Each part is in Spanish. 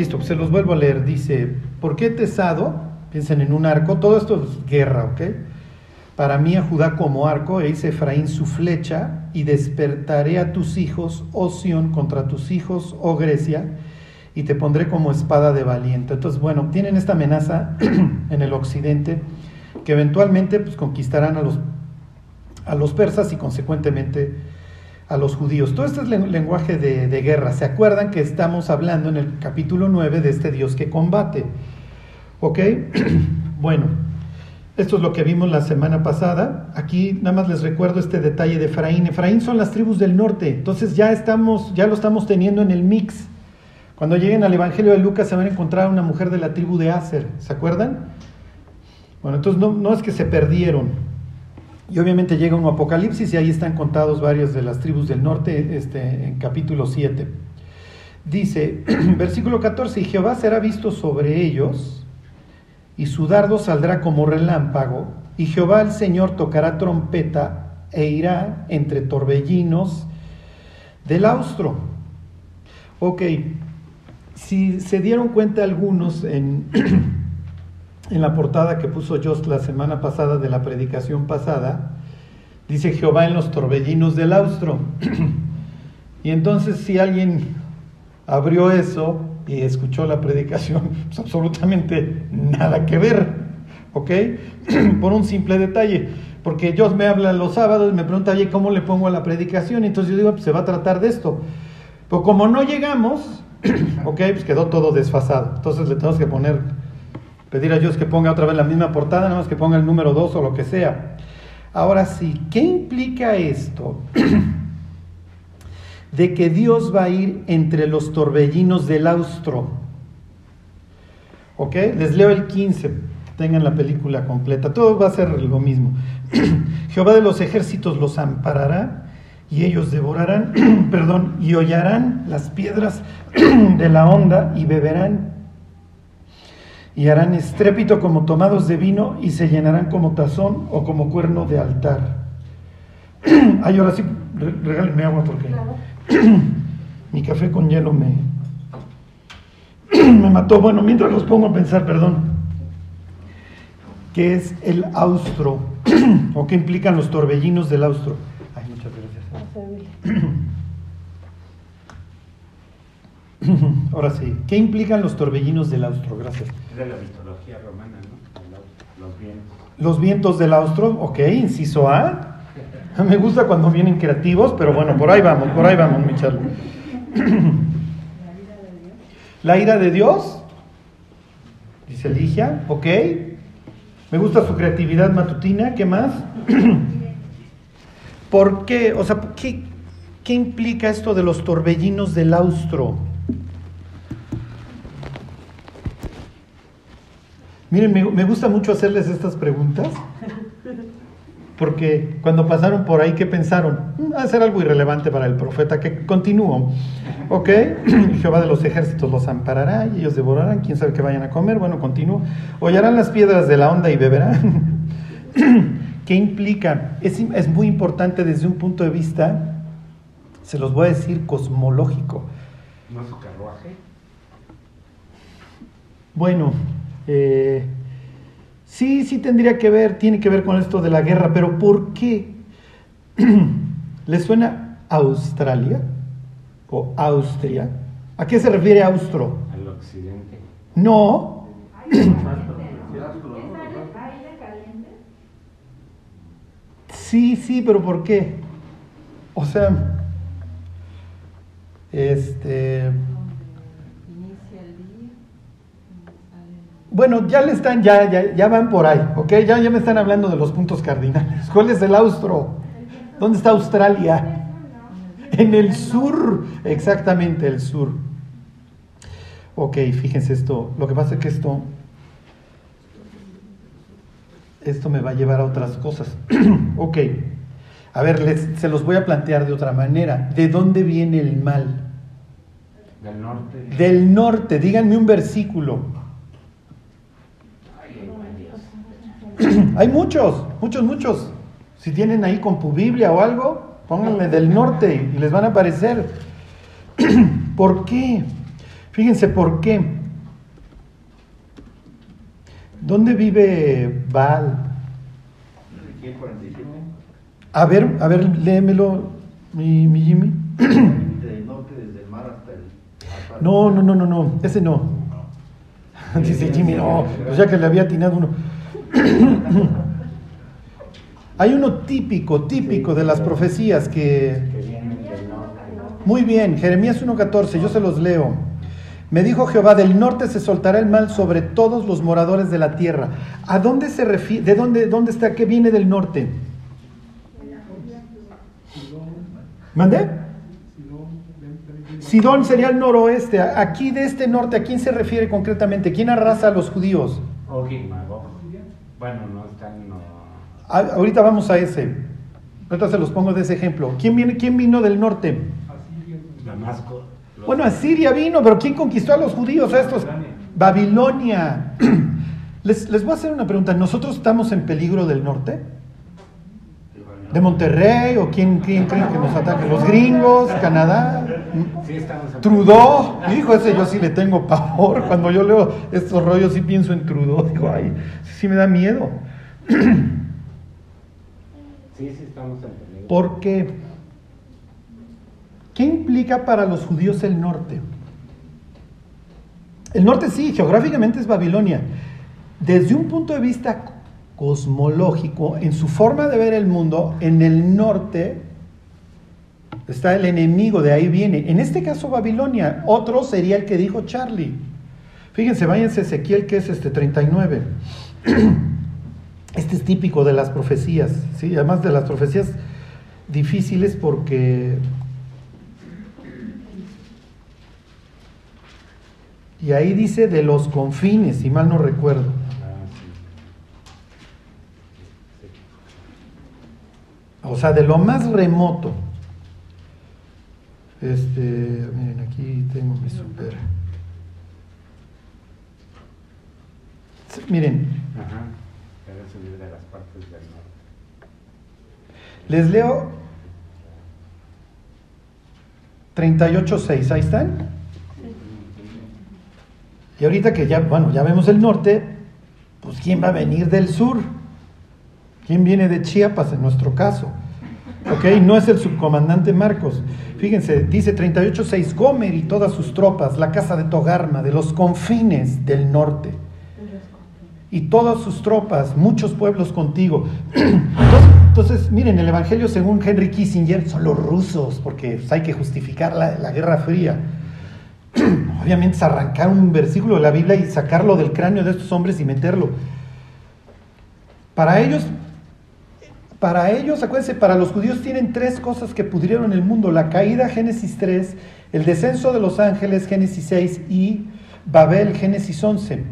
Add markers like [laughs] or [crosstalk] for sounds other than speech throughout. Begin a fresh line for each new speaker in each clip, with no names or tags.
Listo, se los vuelvo a leer. Dice, ¿por qué tesado? Piensen en un arco. Todo esto es guerra, ¿ok? Para mí a Judá como arco, e hice Efraín su flecha, y despertaré a tus hijos, oh Sión, contra tus hijos, oh Grecia, y te pondré como espada de valiente. Entonces, bueno, tienen esta amenaza [clears throat] en el occidente, que eventualmente pues, conquistarán a los, a los persas y consecuentemente a los judíos. Todo este es lenguaje de, de, guerra. ¿Se acuerdan que estamos hablando en el capítulo 9 de este Dios que combate? ¿Ok? [clears throat] bueno, esto es lo que vimos la semana pasada. Aquí nada más les recuerdo este detalle de Efraín. Efraín son las tribus del norte. Entonces ya estamos, ya lo estamos teniendo en el mix. Cuando lleguen al Evangelio de Lucas se van a encontrar una mujer de la tribu de Aser. ¿Se acuerdan? Bueno, entonces no, no es que se perdieron. Y obviamente llega un Apocalipsis y ahí están contados varias de las tribus del norte este, en capítulo 7. Dice, [clears throat] versículo 14, y Jehová será visto sobre ellos, y su dardo saldrá como relámpago, y Jehová el Señor tocará trompeta e irá entre torbellinos del austro. Ok, si se dieron cuenta algunos en, [clears throat] en la portada que puso Jost la semana pasada de la predicación pasada, dice Jehová en los torbellinos del austro. [clears throat] y entonces si alguien abrió eso y escuchó la predicación, [laughs] pues absolutamente nada que ver, ¿ok? [clears throat] Por un simple detalle. Porque Dios me habla los sábados y me pregunta, oye, ¿cómo le pongo a la predicación? Y entonces yo digo, pues se va a tratar de esto. Pero como no llegamos, [clears throat] ok, pues quedó todo desfasado. Entonces le tenemos que poner pedir a Dios que ponga otra vez la misma portada, nada más que ponga el número 2 o lo que sea. Ahora sí, ¿qué implica esto? [clears throat] de que Dios va a ir entre los torbellinos del austro. ¿Ok? Les leo el 15, tengan la película completa, todo va a ser lo mismo. [clears throat] Jehová de los ejércitos los amparará y ellos devorarán, [clears throat] perdón, y hollarán las piedras de la onda y beberán y harán estrépito como tomados de vino y se llenarán como tazón o como cuerno de altar. [clears throat] Ay, ahora sí, regálenme agua porque [clears throat] mi café con hielo me, [clears throat] me mató. Bueno, mientras los pongo a pensar, perdón, ¿qué es el austro? ¿O qué implican los torbellinos del austro? Ay, muchas gracias. [coughs] Ahora sí, ¿qué implican los torbellinos del austro? Gracias.
De la mitología romana, ¿no? Los vientos.
Los vientos del austro, ok, inciso A. [laughs] Me gusta cuando vienen creativos, pero bueno, por ahí vamos, por ahí vamos, mi charla. [coughs] La ira de Dios, dice Ligia, ok. Me gusta su creatividad matutina, ¿qué más? [coughs] ¿Por qué? O sea, ¿qué, ¿qué implica esto de los torbellinos del austro? Miren, me, gusta mucho hacerles estas preguntas, porque cuando pasaron por ahí, ¿qué pensaron? Mm, va a ser algo irrelevante para el profeta, que continúo. ¿Ok? [clears throat] Jehová de los ejércitos los amparará y ellos devorarán, quién sabe qué vayan a comer. Bueno, continúo. Hollarán las piedras de la onda y beberán. [clears throat] ¿Qué implica? Es, es muy importante desde un punto de vista, se los voy a decir, cosmológico.
¿No su carruaje?
Bueno, eh, sí, sí tendría que ver, tiene que ver con esto de la guerra, pero ¿por qué? [clears throat] ¿Le suena Australia o Austria? ¿A qué se refiere austro?
Al occidente.
No. [clears throat] Sí, sí, pero ¿por qué? O sea, este Bueno, ya le están, ya, ya, ya van por ahí, ¿ok? Ya, ya me están hablando de los puntos cardinales. ¿Cuál es el austro? ¿Dónde está Australia? En el sur, exactamente el sur. Ok, fíjense esto. Lo que pasa es que esto, esto me va a llevar a otras cosas. [clears throat] ok, a ver, les, se los voy a plantear de otra manera. ¿De dónde viene el mal?
Del norte.
Del norte, díganme un versículo. [clears throat] Hay muchos, muchos, muchos. Si tienen ahí con tu Biblia o algo, pónganle del norte y les van a aparecer. [clears throat] ¿Por qué? Fíjense por qué. ¿Dónde vive Baal?
Ezequiel 47.
A ver, a ver, léemelo, mi, mi Jimmy. No, no, no, no, no, ese no. [laughs] Dice Jimmy, no, pues ya que le había atinado uno. [coughs] Hay uno típico, típico de las profecías que... Muy bien, Jeremías 1.14, yo se los leo. Me dijo Jehová, del norte se soltará el mal sobre todos los moradores de la tierra. ¿A dónde se refiere? ¿De dónde, dónde está? ¿Qué viene del norte? ¿Mandé? Sidón sería el noroeste. Aquí de este norte, ¿a quién se refiere concretamente? ¿Quién arrasa a los judíos?
Bueno, no están. No.
A- ahorita vamos a ese. Ahorita se los pongo de ese ejemplo. ¿Quién, viene, quién vino del norte?
Damasco. los-
Bueno, Asiria vino, pero ¿quién conquistó a los judíos? A estos. Babilonia. [clears throat] Les, les voy a hacer una pregunta. ¿Nosotros estamos en peligro del norte? ¿De Monterrey? ¿O quién, quién creen que nos ataque? ¿Los gringos? ¿Canadá?
Sí,
Trudeau, hijo, ese yo sí le tengo pavor. Cuando yo leo estos rollos, sí pienso en Trudeau. Digo, ay, sí me da miedo.
Sí, sí, estamos en peligro.
¿Por qué? ¿Qué implica para los judíos el norte? El norte sí, geográficamente es Babilonia. Desde un punto de vista cosmológico, en su forma de ver el mundo, en el norte está el enemigo, de ahí viene. En este caso Babilonia, otro sería el que dijo Charlie. Fíjense, váyanse Ezequiel, que es este 39. Este es típico de las profecías, ¿sí? además de las profecías difíciles porque... Y ahí dice de los confines, si mal no recuerdo.
Ah, sí. Sí.
O sea, de lo más remoto. Este, miren, aquí tengo mi super. Miren,
Ajá. De las partes del norte.
les leo 38.6, ahí están. Y ahorita que ya, bueno, ya vemos el norte, pues ¿quién va a venir del sur? ¿Quién viene de Chiapas en nuestro caso? ¿Ok? No es el subcomandante Marcos. Fíjense, dice 38.6, Gomer y todas sus tropas, la casa de Togarma, de los confines del norte. Y todas sus tropas, muchos pueblos contigo. [clears throat] Entonces, miren, el Evangelio según Henry Kissinger son los rusos, porque pues, hay que justificar la, la Guerra Fría. [clears throat] Obviamente es arrancar un versículo de la Biblia y sacarlo del cráneo de estos hombres y meterlo. Para ellos, para ellos, acuérdense, para los judíos tienen tres cosas que pudrieron el mundo: la caída, Génesis 3, el descenso de los ángeles, Génesis 6, y Babel, Génesis 11.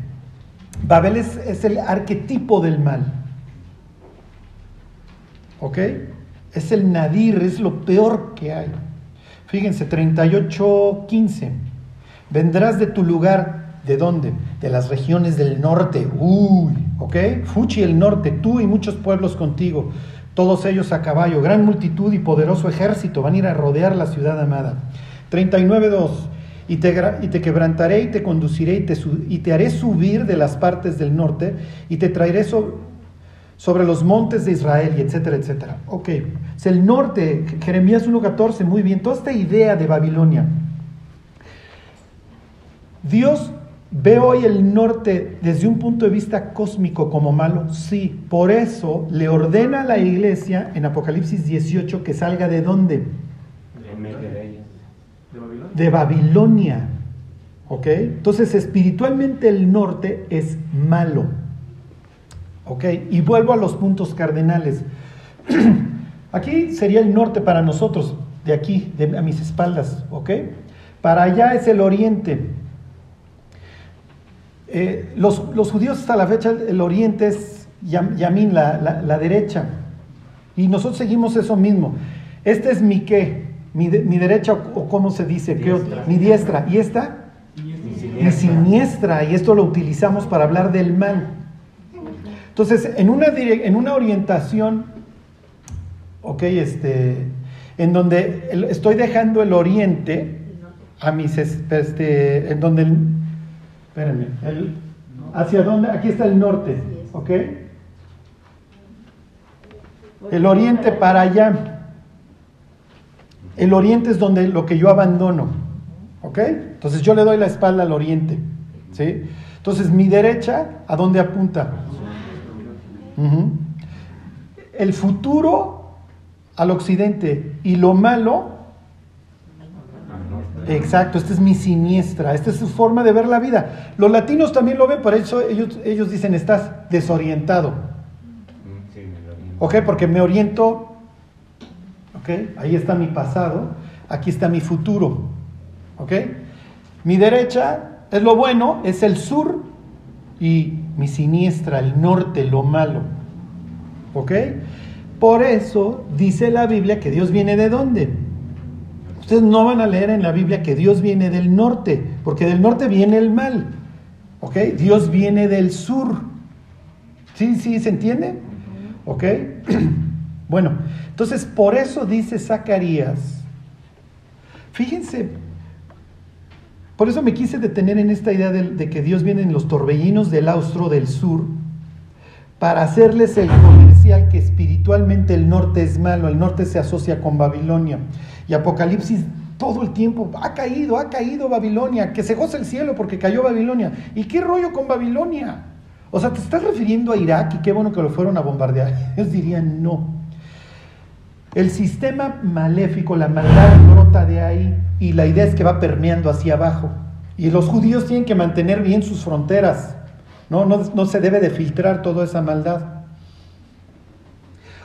Babel es, es el arquetipo del mal. ¿Ok? Es el nadir, es lo peor que hay. Fíjense, 38, 15. Vendrás de tu lugar, ¿de dónde? De las regiones del norte. Uy, ¿ok? Fuchi el norte, tú y muchos pueblos contigo, todos ellos a caballo, gran multitud y poderoso ejército van a ir a rodear la ciudad amada. 39, 2. Y te, y te quebrantaré y te conduciré y te, y te haré subir de las partes del norte y te traeré so- sobre los montes de Israel y etcétera, etcétera. Ok, es el norte, Jeremías 1.14, muy bien, toda esta idea de Babilonia. Dios ve hoy el norte desde un punto de vista cósmico como malo, sí, por eso le ordena a la iglesia en Apocalipsis 18 que salga de dónde?
De ellos.
¿De Babilonia?
¿Ok? Entonces, espiritualmente el norte es malo. ¿Ok? Y vuelvo a los puntos cardenales. [clears throat] Aquí sería el norte para nosotros, de aquí, de, a mis espaldas. ¿Ok? Para allá es el oriente. Eh, los, los judíos hasta la fecha, el oriente es Yam- Yamín, la, la- la derecha. Y nosotros seguimos eso mismo. Este es mi qué, mi, de- mi derecha o, o cómo se dice, ¿Qué ot-
Diestra.
mi diestra. ¿Y esta? Mi siniestra. Y esto lo utilizamos para hablar del mal. Entonces, en una, dire- en una orientación, ok, este, en donde estoy dejando el oriente, a mis, este, en donde, el, espérenme, el, hacia dónde, aquí está el norte, ¿ok? El oriente para allá. El oriente es donde lo que yo abandono, ¿ok? Entonces yo le doy la espalda al oriente, ¿sí? Entonces mi derecha, ¿a dónde apunta? El futuro al occidente y lo malo Exacto, esta es mi siniestra, esta es su forma de ver la vida. Los latinos también lo ven, por eso ellos, ellos dicen estás desorientado. ¿Ok? Porque me oriento, ¿ok? Ahí está mi pasado, aquí está mi futuro. ¿Ok? Mi derecha es lo bueno, es el sur y mi siniestra, el norte, lo malo. ¿Ok? Por eso dice la Biblia que Dios viene de dónde? Ustedes no van a leer en la Biblia que Dios viene del norte, porque del norte viene el mal. ¿Ok? Dios viene del sur. ¿Sí, sí, se entiende? ¿Ok? [clears throat] bueno, entonces por eso dice Zacarías. Fíjense, por eso me quise detener en esta idea de, de que Dios viene en los torbellinos del austro del sur, para hacerles el comercial que espiritualmente el norte es malo, el norte se asocia con Babilonia. Y Apocalipsis todo el tiempo, ha caído, ha caído Babilonia, que se goza el cielo porque cayó Babilonia. ¿Y qué rollo con Babilonia? O sea, ¿te estás refiriendo a Irak y qué bueno que lo fueron a bombardear? [laughs] Ellos dirían no. El sistema maléfico, la maldad brota de ahí y la idea es que va permeando hacia abajo. Y los judíos tienen que mantener bien sus fronteras. No, no, no se debe de filtrar toda esa maldad.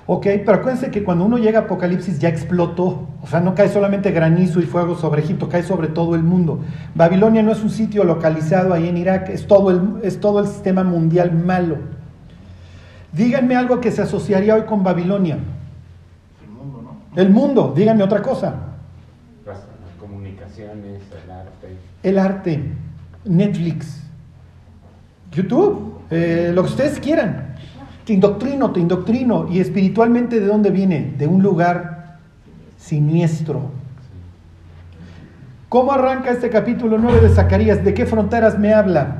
Ok, pero acuérdense que cuando uno llega a Apocalipsis ya explotó. O sea, no cae solamente granizo y fuego sobre Egipto, cae sobre todo el mundo. Babilonia no es un sitio localizado ahí en Irak, es todo el, es todo el sistema mundial malo. Díganme algo que se asociaría hoy con Babilonia. El mundo, ¿no? El mundo, díganme otra cosa.
Las comunicaciones, el arte.
El arte, Netflix, YouTube, eh, lo que ustedes quieran. Te indoctrino, te indoctrino. ¿Y espiritualmente de dónde viene? De un lugar siniestro. ¿Cómo arranca este capítulo 9 de Zacarías? ¿De qué fronteras me habla?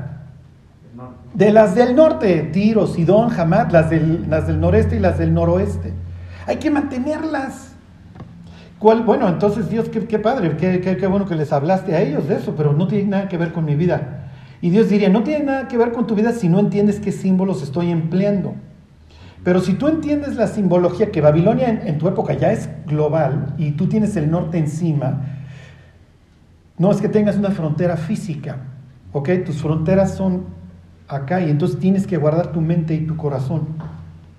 De las del norte, Tiro, Sidón, Hamad, las del, las del noreste y las del noroeste. Hay que mantenerlas. ¿Cuál? Bueno, entonces Dios, qué, padre, qué, qué bueno que les hablaste a ellos de eso, pero no tiene nada que ver con mi vida. Y Dios diría, no tiene nada que ver con tu vida si no entiendes qué símbolos estoy empleando. Pero si tú entiendes la simbología que Babilonia en, tu época ya es global y tú tienes el norte encima, no es que tengas una frontera física, ¿ok? Tus fronteras son acá y entonces tienes que guardar tu mente y tu corazón,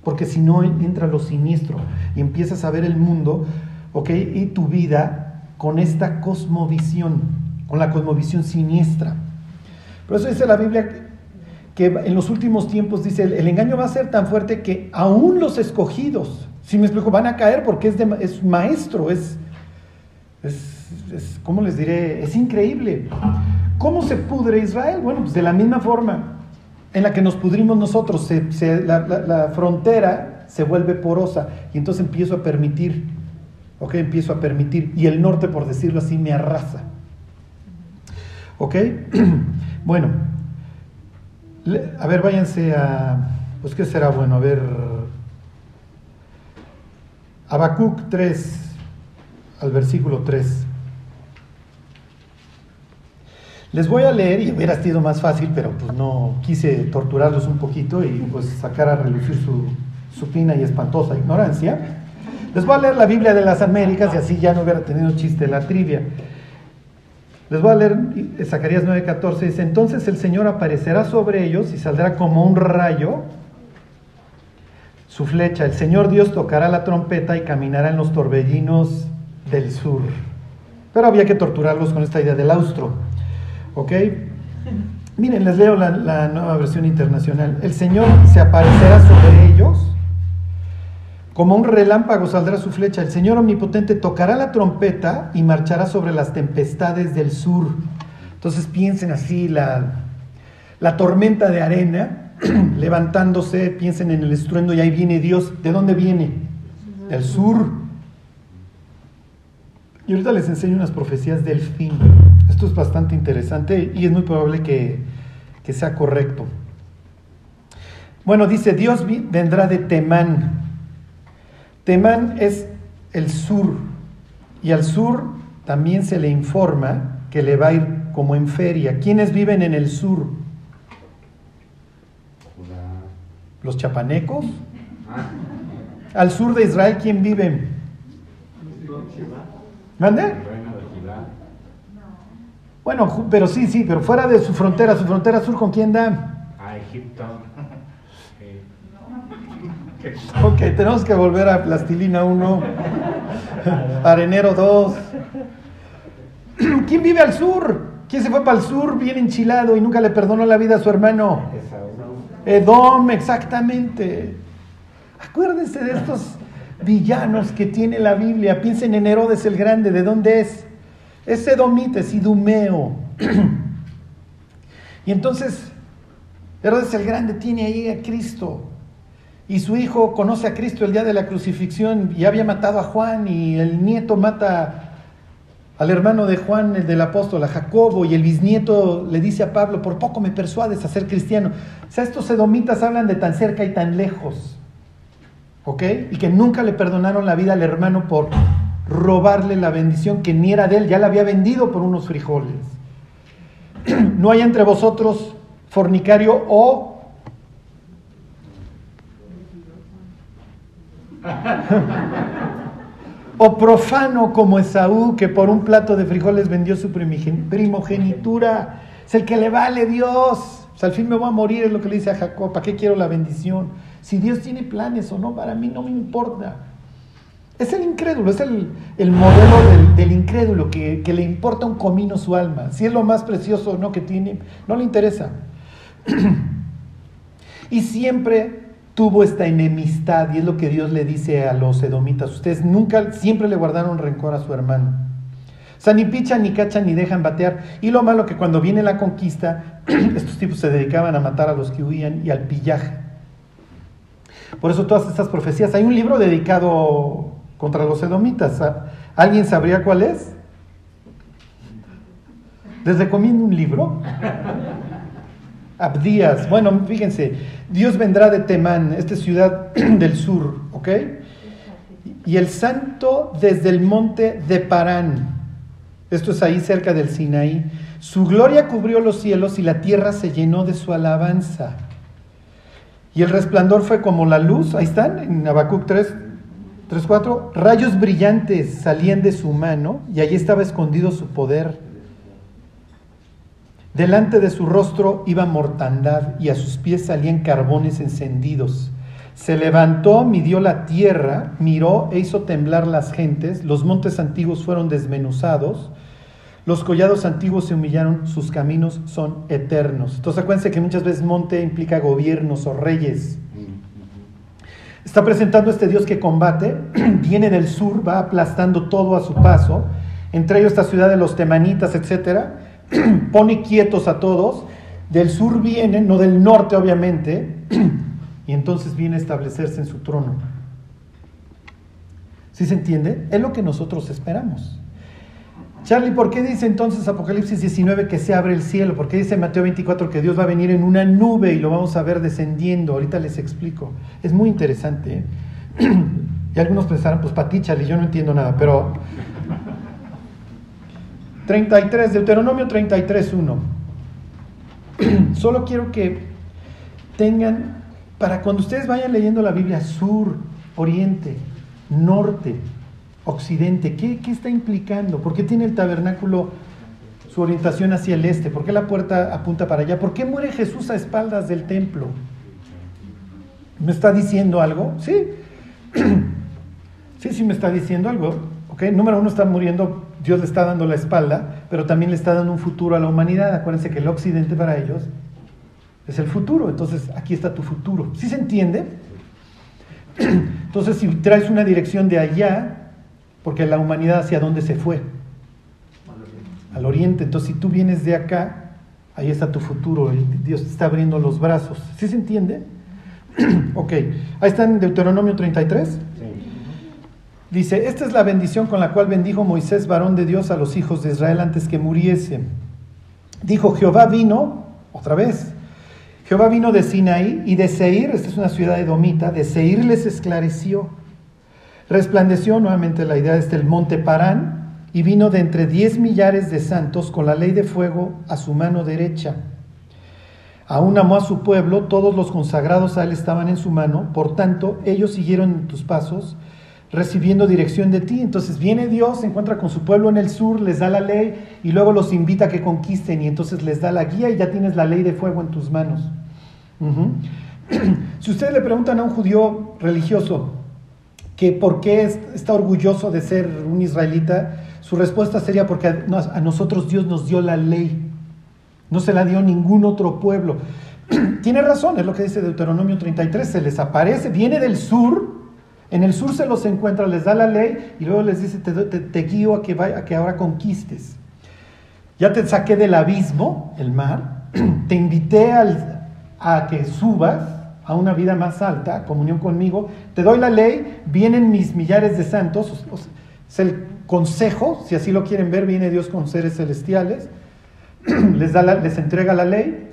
porque si no entra lo siniestro y empiezas a ver el mundo, ¿ok? Y tu vida con esta cosmovisión, con la cosmovisión siniestra. Por eso dice la Biblia que en los últimos tiempos dice, el, engaño va a ser tan fuerte que aún los escogidos, si me explico, van a caer porque es, es maestro, es, es, ¿cómo les diré? Es increíble. ¿Cómo se pudre Israel? Bueno, pues de la misma forma en la que nos pudrimos nosotros, la, frontera se vuelve porosa y entonces empiezo a permitir, ¿ok? Empiezo a permitir y el norte, por decirlo así, me arrasa. ¿Ok? [clears throat] bueno, a ver, váyanse a. Pues, ¿qué será bueno? A ver. Habacuc 3, al versículo 3. Les voy a leer, y hubiera sido más fácil, pero pues no quise torturarlos un poquito y pues sacar a relucir su supina y espantosa ignorancia. Les voy a leer la Biblia de las Américas y así ya no hubiera tenido chiste la trivia. Les voy a leer Zacarías 9:14. Dice, entonces el Señor aparecerá sobre ellos y saldrá como un rayo su flecha. El Señor Dios tocará la trompeta y caminará en los torbellinos del sur. Pero había que torturarlos con esta idea del austro. ¿Ok? Miren, les leo la, la nueva versión internacional. El Señor se aparecerá sobre ellos como un relámpago saldrá su flecha. El Señor Omnipotente tocará la trompeta y marchará sobre las tempestades del sur. Entonces piensen así la, la tormenta de arena [clears throat] levantándose, piensen en el estruendo y ahí viene Dios. ¿De dónde viene? Del sur. Y ahorita les enseño unas profecías del fin. Esto es bastante interesante y es muy probable que, que sea correcto. Bueno, dice, Dios vendrá de Temán. Temán es el sur y al sur también se le informa que le va a ir como en feria. ¿Quiénes viven en el sur? Los chapanecos. Ah. Al sur de Israel, ¿quién vive? ¿Mande? Bueno, pero sí, sí, pero fuera de su frontera, su frontera sur, ¿con quién da?
A Egipto.
Ok, tenemos que volver a Plastilina 1, [laughs] Arenero 2. [clears throat] ¿Quién vive al sur? ¿Quién se fue para el sur bien enchilado y nunca le perdonó la vida a su hermano? Edom, exactamente. Acuérdense de estos villanos que tiene la Biblia. Piensen en Herodes el Grande, ¿de dónde es? Es Edomita, es Idumeo. [clears throat] y entonces, Herodes el Grande tiene ahí a Cristo. Y su hijo conoce a Cristo el día de la crucifixión y había matado a Juan y el nieto mata al hermano de Juan, el del apóstol, a Jacobo, y el bisnieto le dice a Pablo, por poco me persuades a ser cristiano. O sea, estos sedomitas hablan de tan cerca y tan lejos, ¿ok? Y que nunca le perdonaron la vida al hermano por robarle la bendición que ni era de él, ya la había vendido por unos frijoles. [clears throat] No hay entre vosotros fornicario o... o profano como Esaú, que por un plato de frijoles vendió su primogenitura. Es el que le vale Dios. al fin me voy a morir, es lo que le dice a Jacob. ¿Para qué quiero la bendición? Si Dios tiene planes o no, para mí no me importa. Es el incrédulo, es el, modelo del, incrédulo que, que, le importa un comino su alma. Si es lo más precioso o no que tiene, no le interesa. [clears throat] y siempre tuvo esta enemistad y es lo que Dios le dice a los edomitas. Ustedes nunca, siempre le guardaron rencor a su hermano. O sea, ni pichan, ni cachan, ni dejan batear. Y lo malo que cuando viene la conquista, [clears throat] estos tipos se dedicaban a matar a los que huían y al pillaje. Por eso todas estas profecías. Hay un libro dedicado contra los edomitas. ¿Alguien sabría cuál es? ¿Les recomiendo un libro? Abdías. Bueno, fíjense, Dios vendrá de Temán, esta ciudad [clears throat] del sur, ¿ok? Y el santo desde el monte de Parán. Esto es ahí cerca del Sinaí. Su gloria cubrió los cielos y la tierra se llenó de su alabanza. Y el resplandor fue como la luz, ahí están, en Habacuc 3, 3, 4, rayos brillantes salían de su mano y allí estaba escondido su poder. Delante de su rostro iba mortandad y a sus pies salían carbones encendidos. Se levantó, midió la tierra, miró e hizo temblar las gentes, los montes antiguos fueron desmenuzados, los collados antiguos se humillaron, sus caminos son eternos. Entonces acuérdense que muchas veces monte implica gobiernos o reyes. Está presentando este Dios que combate, [clears throat] viene del sur, va aplastando todo a su paso, entre ellos esta ciudad de los temanitas, etcétera [clears throat] pone quietos a todos, del sur viene, no del norte obviamente, [clears throat] y entonces viene a establecerse en su trono. ¿Sí se entiende? Es lo que nosotros esperamos. Charlie, ¿por qué dice entonces Apocalipsis 19 que se abre el cielo? ¿Por qué dice Mateo 24 que Dios va a venir en una nube y lo vamos a ver descendiendo? Ahorita les explico. Es muy interesante. ¿eh? [clears throat] Y algunos pensarán, pues para ti, Charlie, yo no entiendo nada, pero 33, Deuteronomio 33, 1. [clears throat] Solo quiero que tengan, para cuando ustedes vayan leyendo la Biblia, sur, oriente, norte, occidente, ¿qué, qué está implicando? ¿Por qué tiene el tabernáculo su orientación hacia el este? ¿Por qué la puerta apunta para allá? ¿Por qué muere Jesús a espaldas del templo? ¿Me está diciendo algo? Sí. [clears throat] Sí, sí me está diciendo algo. ¿Ok? Número uno, está muriendo Dios le está dando la espalda, pero también le está dando un futuro a la humanidad. Acuérdense que el occidente para ellos es el futuro. Entonces, aquí está tu futuro. ¿Sí se entiende? [clears throat] Entonces, si traes una dirección de allá, porque la humanidad hacia dónde se fue? Al oriente. Entonces, si tú vienes de acá, ahí está tu futuro. Dios te está abriendo los brazos. ¿Sí se entiende? [clears throat] ok. Ahí está en Deuteronomio 33. Dice, esta es la bendición con la cual bendijo Moisés, varón de Dios, a los hijos de Israel antes que muriese. Dijo, Jehová vino, otra vez, Jehová vino de Sinaí y de Seir, esta es una ciudad edomita, de Seir les esclareció. Resplandeció nuevamente la idea de este el monte Parán y vino de entre diez millares de santos con la ley de fuego a su mano derecha. Aún amó a su pueblo, todos los consagrados a él estaban en su mano, por tanto ellos siguieron en tus pasos, recibiendo dirección de ti. Entonces viene Dios, se encuentra con su pueblo en el sur, les da la ley y luego los invita a que conquisten y entonces les da la guía y ya tienes la ley de fuego en tus manos. [clears throat] Si ustedes le preguntan a un judío religioso que por qué está orgulloso de ser un israelita, su respuesta sería porque a nosotros Dios nos dio la ley, no se la dio ningún otro pueblo. [clears throat] Tiene razón, es lo que dice Deuteronomio 33, se les aparece, viene del sur, en el sur se los encuentra, les da la ley y luego les dice, te, guío a que, vaya, a que ahora conquistes. Ya te saqué del abismo, el mar, [clears throat] te invité a que subas a una vida más alta, comunión conmigo, te doy la ley, vienen mis millares de santos, es el consejo, si así lo quieren ver, viene Dios con seres celestiales, [clears throat] les, da les entrega la ley.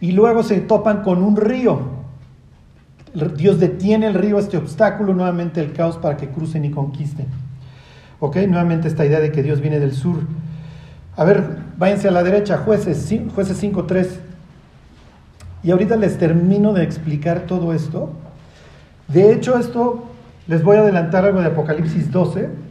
Y luego se topan con un río. Dios detiene el río, este obstáculo, nuevamente el caos para que crucen y conquisten. ¿Ok? Nuevamente esta idea de que Dios viene del sur. A ver, váyanse a la derecha, jueces, jueces 5.3. Y ahorita les termino de explicar todo esto. De hecho, esto les voy a adelantar algo de Apocalipsis 12.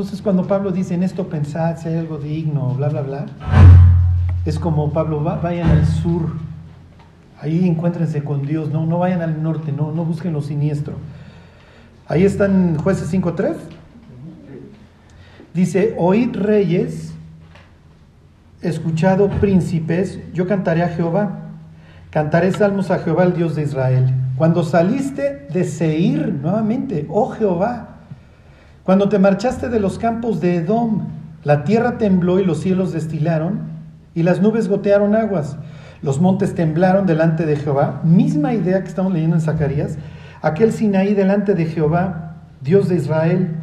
Entonces cuando Pablo dice en esto pensad si hay algo digno, bla, bla, bla, es como Pablo, vayan al sur, ahí encuéntrense con Dios, no, no vayan al norte, no, no busquen lo siniestro. Ahí están jueces 5.3. Dice, oíd reyes, escuchado príncipes, yo cantaré a Jehová, cantaré salmos a Jehová, el Dios de Israel. Cuando saliste de Seir, nuevamente, oh Jehová, cuando te marchaste de los campos de Edom, la tierra tembló y los cielos destilaron y las nubes gotearon aguas. Los montes temblaron delante de Jehová. Misma idea que estamos leyendo en Zacarías. Aquel Sinaí delante de Jehová, Dios de Israel.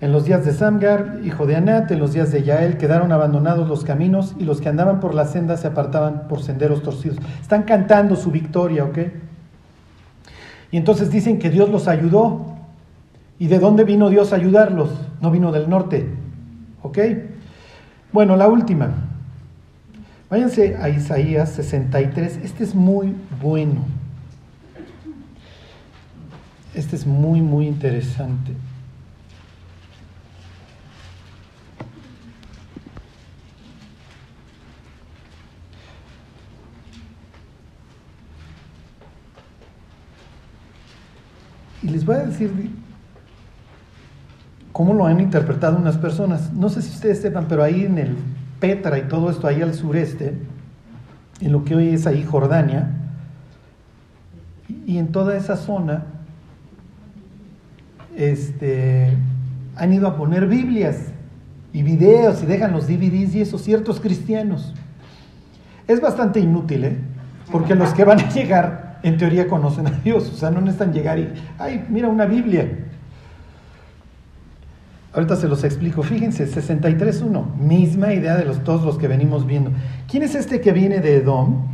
En los días de Samgar, hijo de Anat, en los días de Yael, quedaron abandonados los caminos y los que andaban por la senda se apartaban por senderos torcidos. Están cantando su victoria, ¿ok? Y entonces dicen que Dios los ayudó ¿Y de dónde vino Dios a ayudarlos? No vino del norte. ¿Ok? Bueno, la última. Váyanse a Isaías 63. Este es muy bueno. Este es muy, muy interesante. Y les voy a decir cómo lo han interpretado unas personas. No sé si ustedes sepan, pero ahí en el Petra y todo esto, ahí al sureste, en lo que hoy es ahí Jordania, y en toda esa zona, este, han ido a poner Biblias y videos y dejan los DVDs y esos ciertos cristianos. Es bastante inútil, ¿eh? porque los que van a [laughs] llegar, en teoría, conocen a Dios, o sea, no necesitan llegar y, ay, mira una Biblia. Ahorita se los explico. Fíjense, 63.1, misma idea de los, todos los que venimos viendo. ¿Quién es este que viene de Edom,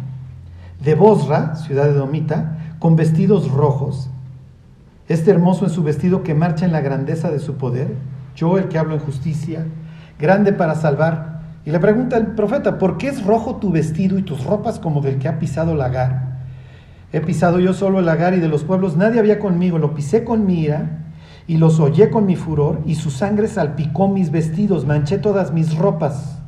de Bosra, ciudad edomita, con vestidos rojos? Este hermoso en su vestido que marcha en la grandeza de su poder. Yo, el que hablo en justicia, grande para salvar. Y le pregunta el profeta, ¿por qué es rojo tu vestido y tus ropas como del que ha pisado el lagar? He pisado yo solo el lagar y de los pueblos nadie había conmigo, lo pisé con mi ira y los hollé con mi furor, y su sangre salpicó mis vestidos, manché todas mis ropas.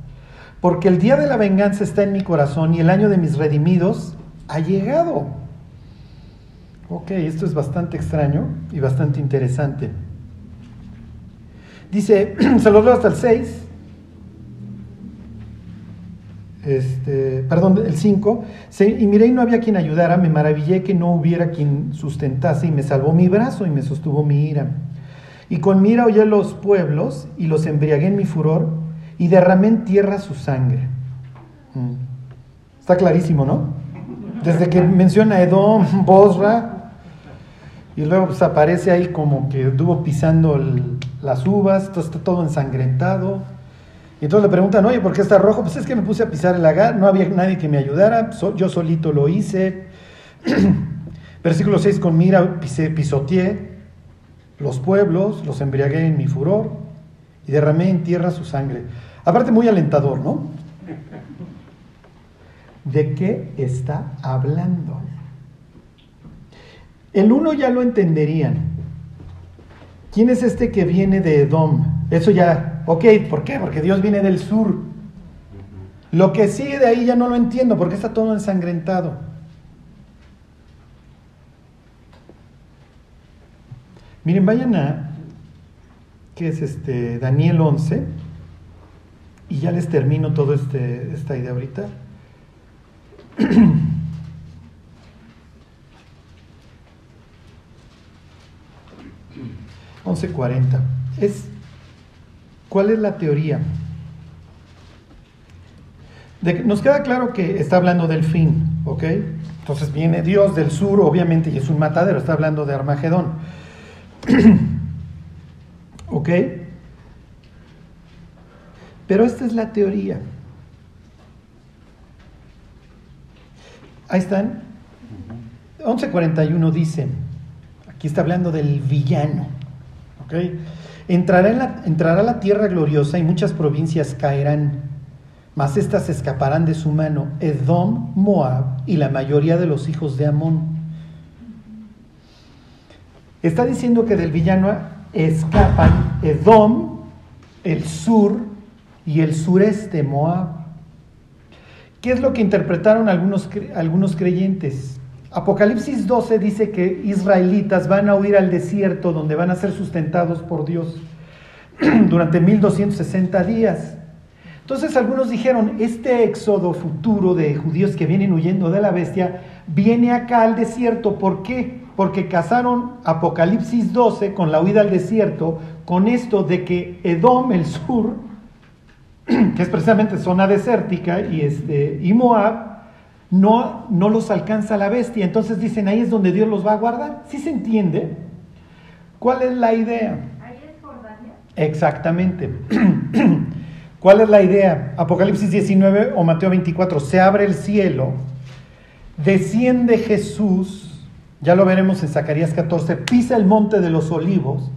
Porque el día de la venganza está en mi corazón y el año de mis redimidos ha llegado. Ok, esto es bastante extraño y bastante interesante. Dice, [clears throat] se los leo hasta el 6. Este, perdón, el 5. Y miré y no había quien ayudara, me maravillé que no hubiera quien sustentase y me salvó mi brazo y me sostuvo mi ira. Y con mira oye los pueblos y los embriagué en mi furor y derramé en tierra su sangre. Mm. Está clarísimo, ¿no? Desde que menciona Edom, [laughs] Bosra, y luego pues, aparece ahí como que estuvo pisando las uvas, está todo ensangrentado. Y entonces le preguntan, oye, ¿por qué está rojo? Pues es que me puse a pisar el lagar, no había nadie que me ayudara, yo solito lo hice. [clears throat] Versículo 6, con mira pisé, pisoteé los pueblos, los embriagué en mi furor y derramé en tierra su sangre. Aparte muy alentador, ¿no? ¿De qué está hablando? El uno ya lo entenderían. ¿Quién es este que viene de Edom? Eso ya, ok, ¿por qué? Porque Dios viene del sur. Lo que sigue de ahí ya no lo entiendo, porque está todo ensangrentado. Miren, vayan a, ¿qué es este? Daniel 11, y ya les termino toda este, esta idea ahorita. [clears throat] 11.40. Es, ¿Cuál es la teoría? nos queda claro que está hablando del fin, ¿ok? Entonces viene Dios del sur, obviamente, y es un matadero, está hablando de Armagedón. [clears throat] ¿Ok? Pero esta es la teoría. Ahí están. 1141 dice, aquí está hablando del villano. ¿Ok? Entrará, en la, entrará la tierra gloriosa y muchas provincias caerán, mas éstas escaparán de su mano, Edom, Moab y la mayoría de los hijos de Amón. Está diciendo que del villano escapan Edom, el sur y el sureste, Moab. ¿Qué es lo que interpretaron algunos, algunos creyentes? Apocalipsis 12 dice que israelitas van a huir al desierto donde van a ser sustentados por Dios [clears throat] durante 1260 días. Entonces algunos dijeron, este éxodo futuro de judíos que vienen huyendo de la bestia viene acá al desierto. ¿Por qué? Porque casaron Apocalipsis 12 con la huida al desierto, con esto de que Edom, el sur, [clears throat] que es precisamente zona desértica, y, este, y Moab, no, no los alcanza la bestia. Entonces dicen, ahí es donde Dios los va a guardar. ¿Sí se entiende? ¿Cuál es la idea?
Ahí es Jordania.
Exactamente. [clears throat] ¿Cuál es la idea? Apocalipsis 19 o Mateo 24, se abre el cielo, desciende Jesús, ya lo veremos en Zacarías 14, pisa el monte de los olivos,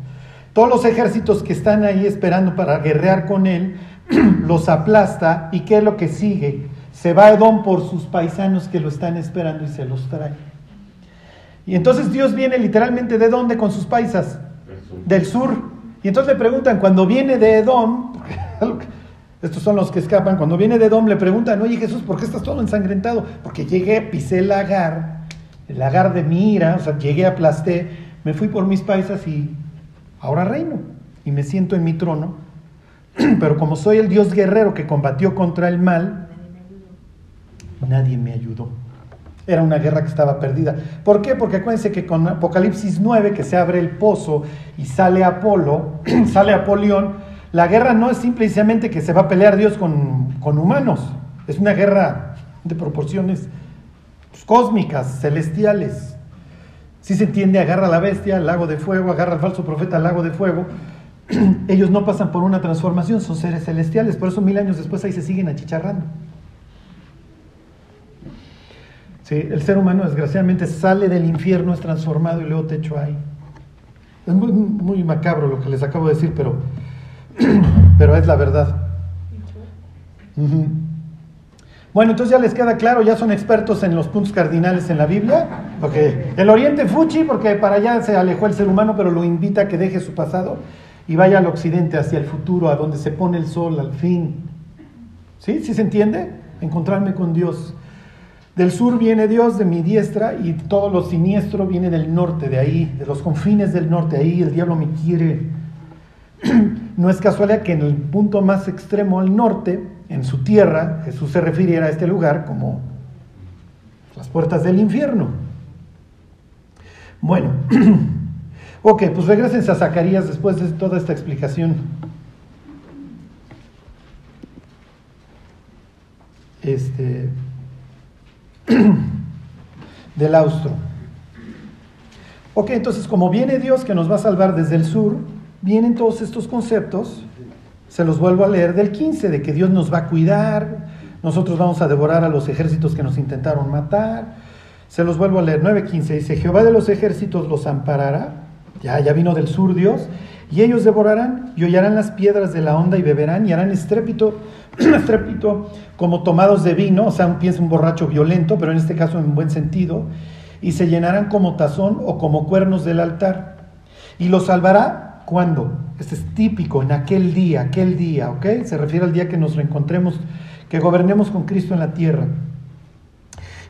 todos los ejércitos que están ahí esperando para guerrear con él, [clears throat] los aplasta y ¿qué es lo que sigue? Se va Edom por sus paisanos que lo están esperando y se los trae. Y entonces Dios viene literalmente de dónde con sus paisas? Del sur. Y entonces le preguntan, cuando viene de Edom, [laughs] estos son los que escapan, cuando viene de Edom le preguntan, oye Jesús, ¿por qué estás todo ensangrentado? Porque llegué, pisé el lagar lagar de mi ira, o sea, llegué, aplasté, me fui por mis paisas y ahora reino y me siento en mi trono. [clears throat] Pero como soy el Dios guerrero que combatió contra el mal, nadie me ayudó. Era una guerra que estaba perdida. ¿Por qué? Porque acuérdense que con Apocalipsis 9, que se abre el pozo y sale Apolo, [clears throat] sale Apolión, la guerra no es simplemente que se va a pelear Dios con, con humanos, es una guerra de proporciones cósmicas, celestiales. Si se entiende, agarra a la bestia, al lago de fuego, agarra al falso profeta, al lago de fuego. [clears throat] Ellos no pasan por una transformación, son seres celestiales, por eso mil años después ahí se siguen achicharrando. Sí, el ser humano desgraciadamente sale del infierno, es transformado y luego te echo ahí. Es muy, macabro lo que les acabo de decir, pero, [clears throat] pero es la verdad. Bueno, entonces ya les queda claro, ya son expertos en los puntos cardinales en la Biblia. Okay. El Oriente Fuchi, porque para allá se alejó el ser humano, pero lo invita a que deje su pasado y vaya al occidente, hacia el futuro, a donde se pone el sol al fin. ¿Sí? ¿Sí se entiende? Encontrarme con Dios. Del sur viene Dios, de mi diestra, y todo lo siniestro viene del norte, de ahí, de los confines del norte, ahí el diablo me quiere. [clears throat] No es casualidad que en el punto más extremo al norte en su tierra, Jesús se refiriera a este lugar como las puertas del infierno. Bueno, [clears throat] ok, pues regresen a Zacarías después de toda esta explicación. este, [clears throat] del austro. Ok, entonces como viene Dios que nos va a salvar desde el sur, vienen todos estos conceptos, se los vuelvo a leer del 15, de que Dios nos va a cuidar, nosotros vamos a devorar a los ejércitos que nos intentaron matar, se los vuelvo a leer, 9.15, dice, Jehová de los ejércitos los amparará, ya, ya vino del sur Dios, y ellos devorarán y hollarán las piedras de la onda y beberán y harán estrépito, [clears throat] estrépito como tomados de vino, o sea, un piensa un borracho violento, pero en este caso en buen sentido, y se llenarán como tazón o como cuernos del altar. Y los salvará cuando? Este es típico, en aquel día, aquel día, ¿ok? Se refiere al día que nos reencontremos, que gobernemos con Cristo en la tierra.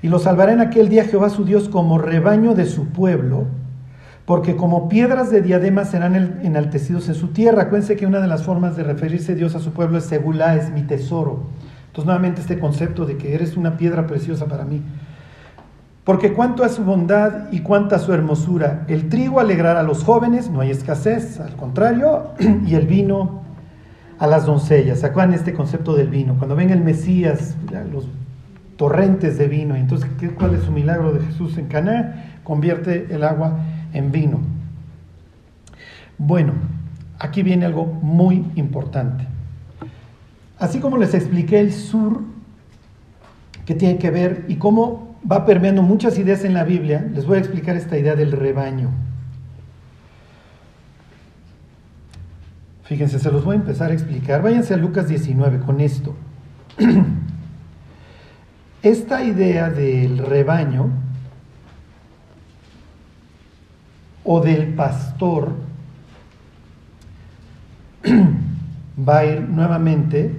Y los salvará en aquel día Jehová su Dios como rebaño de su pueblo porque como piedras de diadema serán enaltecidos en su tierra. Acuérdense que una de las formas de referirse Dios a su pueblo es Segulá, es mi tesoro. Entonces nuevamente este concepto de que eres una piedra preciosa para mí. Porque cuánto a su bondad y cuánta su hermosura. El trigo alegrará a los jóvenes, no hay escasez, al contrario, [clears throat] y el vino a las doncellas. ¿Se este concepto del vino? Cuando ven el Mesías, los torrentes de vino. Entonces, ¿cuál es su milagro de Jesús en Caná? Convierte el agua en vino. Bueno, aquí viene algo muy importante. Así como les expliqué el sur, que tiene que ver y cómo va permeando muchas ideas en la Biblia, les voy a explicar esta idea del rebaño. Fíjense, se los voy a empezar a explicar. Váyanse a Lucas 19 con esto. [clears throat] Esta idea del rebaño o del pastor [clears throat] va a ir nuevamente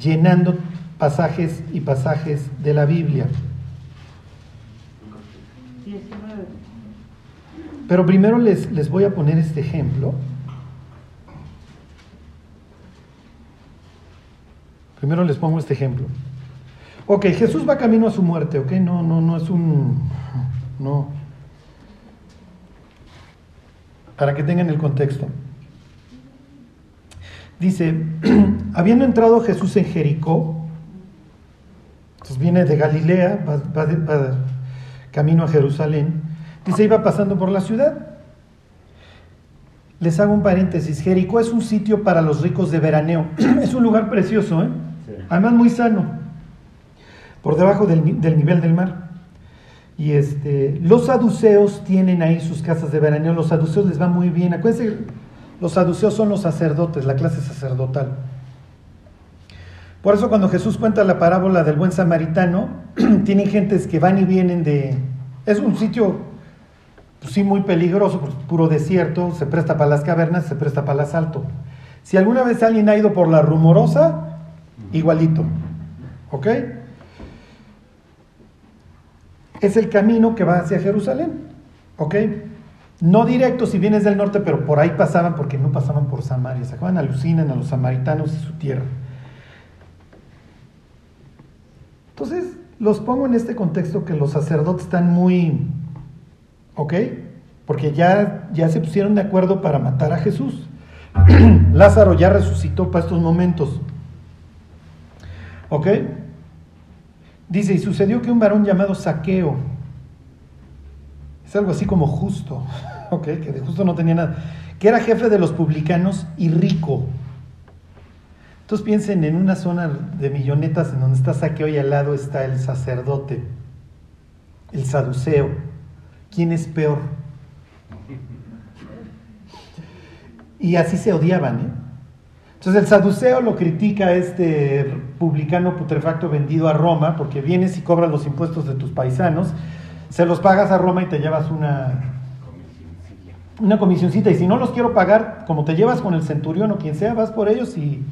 llenando pasajes y pasajes de la Biblia. Pero primero les, les voy a poner este ejemplo. Primero les pongo este ejemplo. Ok, Jesús va camino a su muerte, ok, no, no, no es un, no, para que tengan el contexto. Dice, [clears throat] habiendo entrado Jesús en Jericó, entonces viene de Galilea, va, camino a Jerusalén, dice, iba pasando por la ciudad. Les hago un paréntesis, Jericó es un sitio para los ricos de veraneo, [clears throat] es un lugar precioso, ¿eh? además muy sano, por debajo del, del nivel del mar. Y este, los saduceos tienen ahí sus casas de veraneo, los saduceos les va muy bien. Acuérdense, los saduceos son los sacerdotes, la clase sacerdotal. Por eso cuando Jesús cuenta la parábola del buen samaritano, [clears throat] tienen gentes que van y vienen de... Es un sitio, pues sí, muy peligroso, pues, puro desierto, se presta para las cavernas, se presta para el asalto. Si alguna vez alguien ha ido por la rumorosa, igualito. ¿Ok? es el camino que va hacia Jerusalén. ¿Ok? No directo si vienes del norte, pero por ahí pasaban porque no pasaban por Samaria. ¿Se acuerdan? Alucinan a los samaritanos y su tierra. Entonces, los pongo en este contexto que los sacerdotes están muy, ¿ok? Porque ya, ya se pusieron de acuerdo para matar a Jesús. [clears throat] Lázaro ya resucitó para estos momentos. ¿Ok? Dice, y sucedió que un varón llamado Saqueo, es algo así como justo, [laughs] que de justo no tenía nada, que era jefe de los publicanos y rico. Entonces piensen en una zona de millonetas en donde está Saqueo y al lado está el sacerdote, el saduceo. ¿Quién es peor? Y así se odiaban, ¿eh? Entonces el saduceo lo critica a este publicano putrefacto vendido a Roma, porque vienes y cobras los impuestos de tus paisanos, se los pagas a Roma y te llevas una, una comisioncita. Y si no los quiero pagar, como te llevas con el centurión o quien sea, vas por ellos y,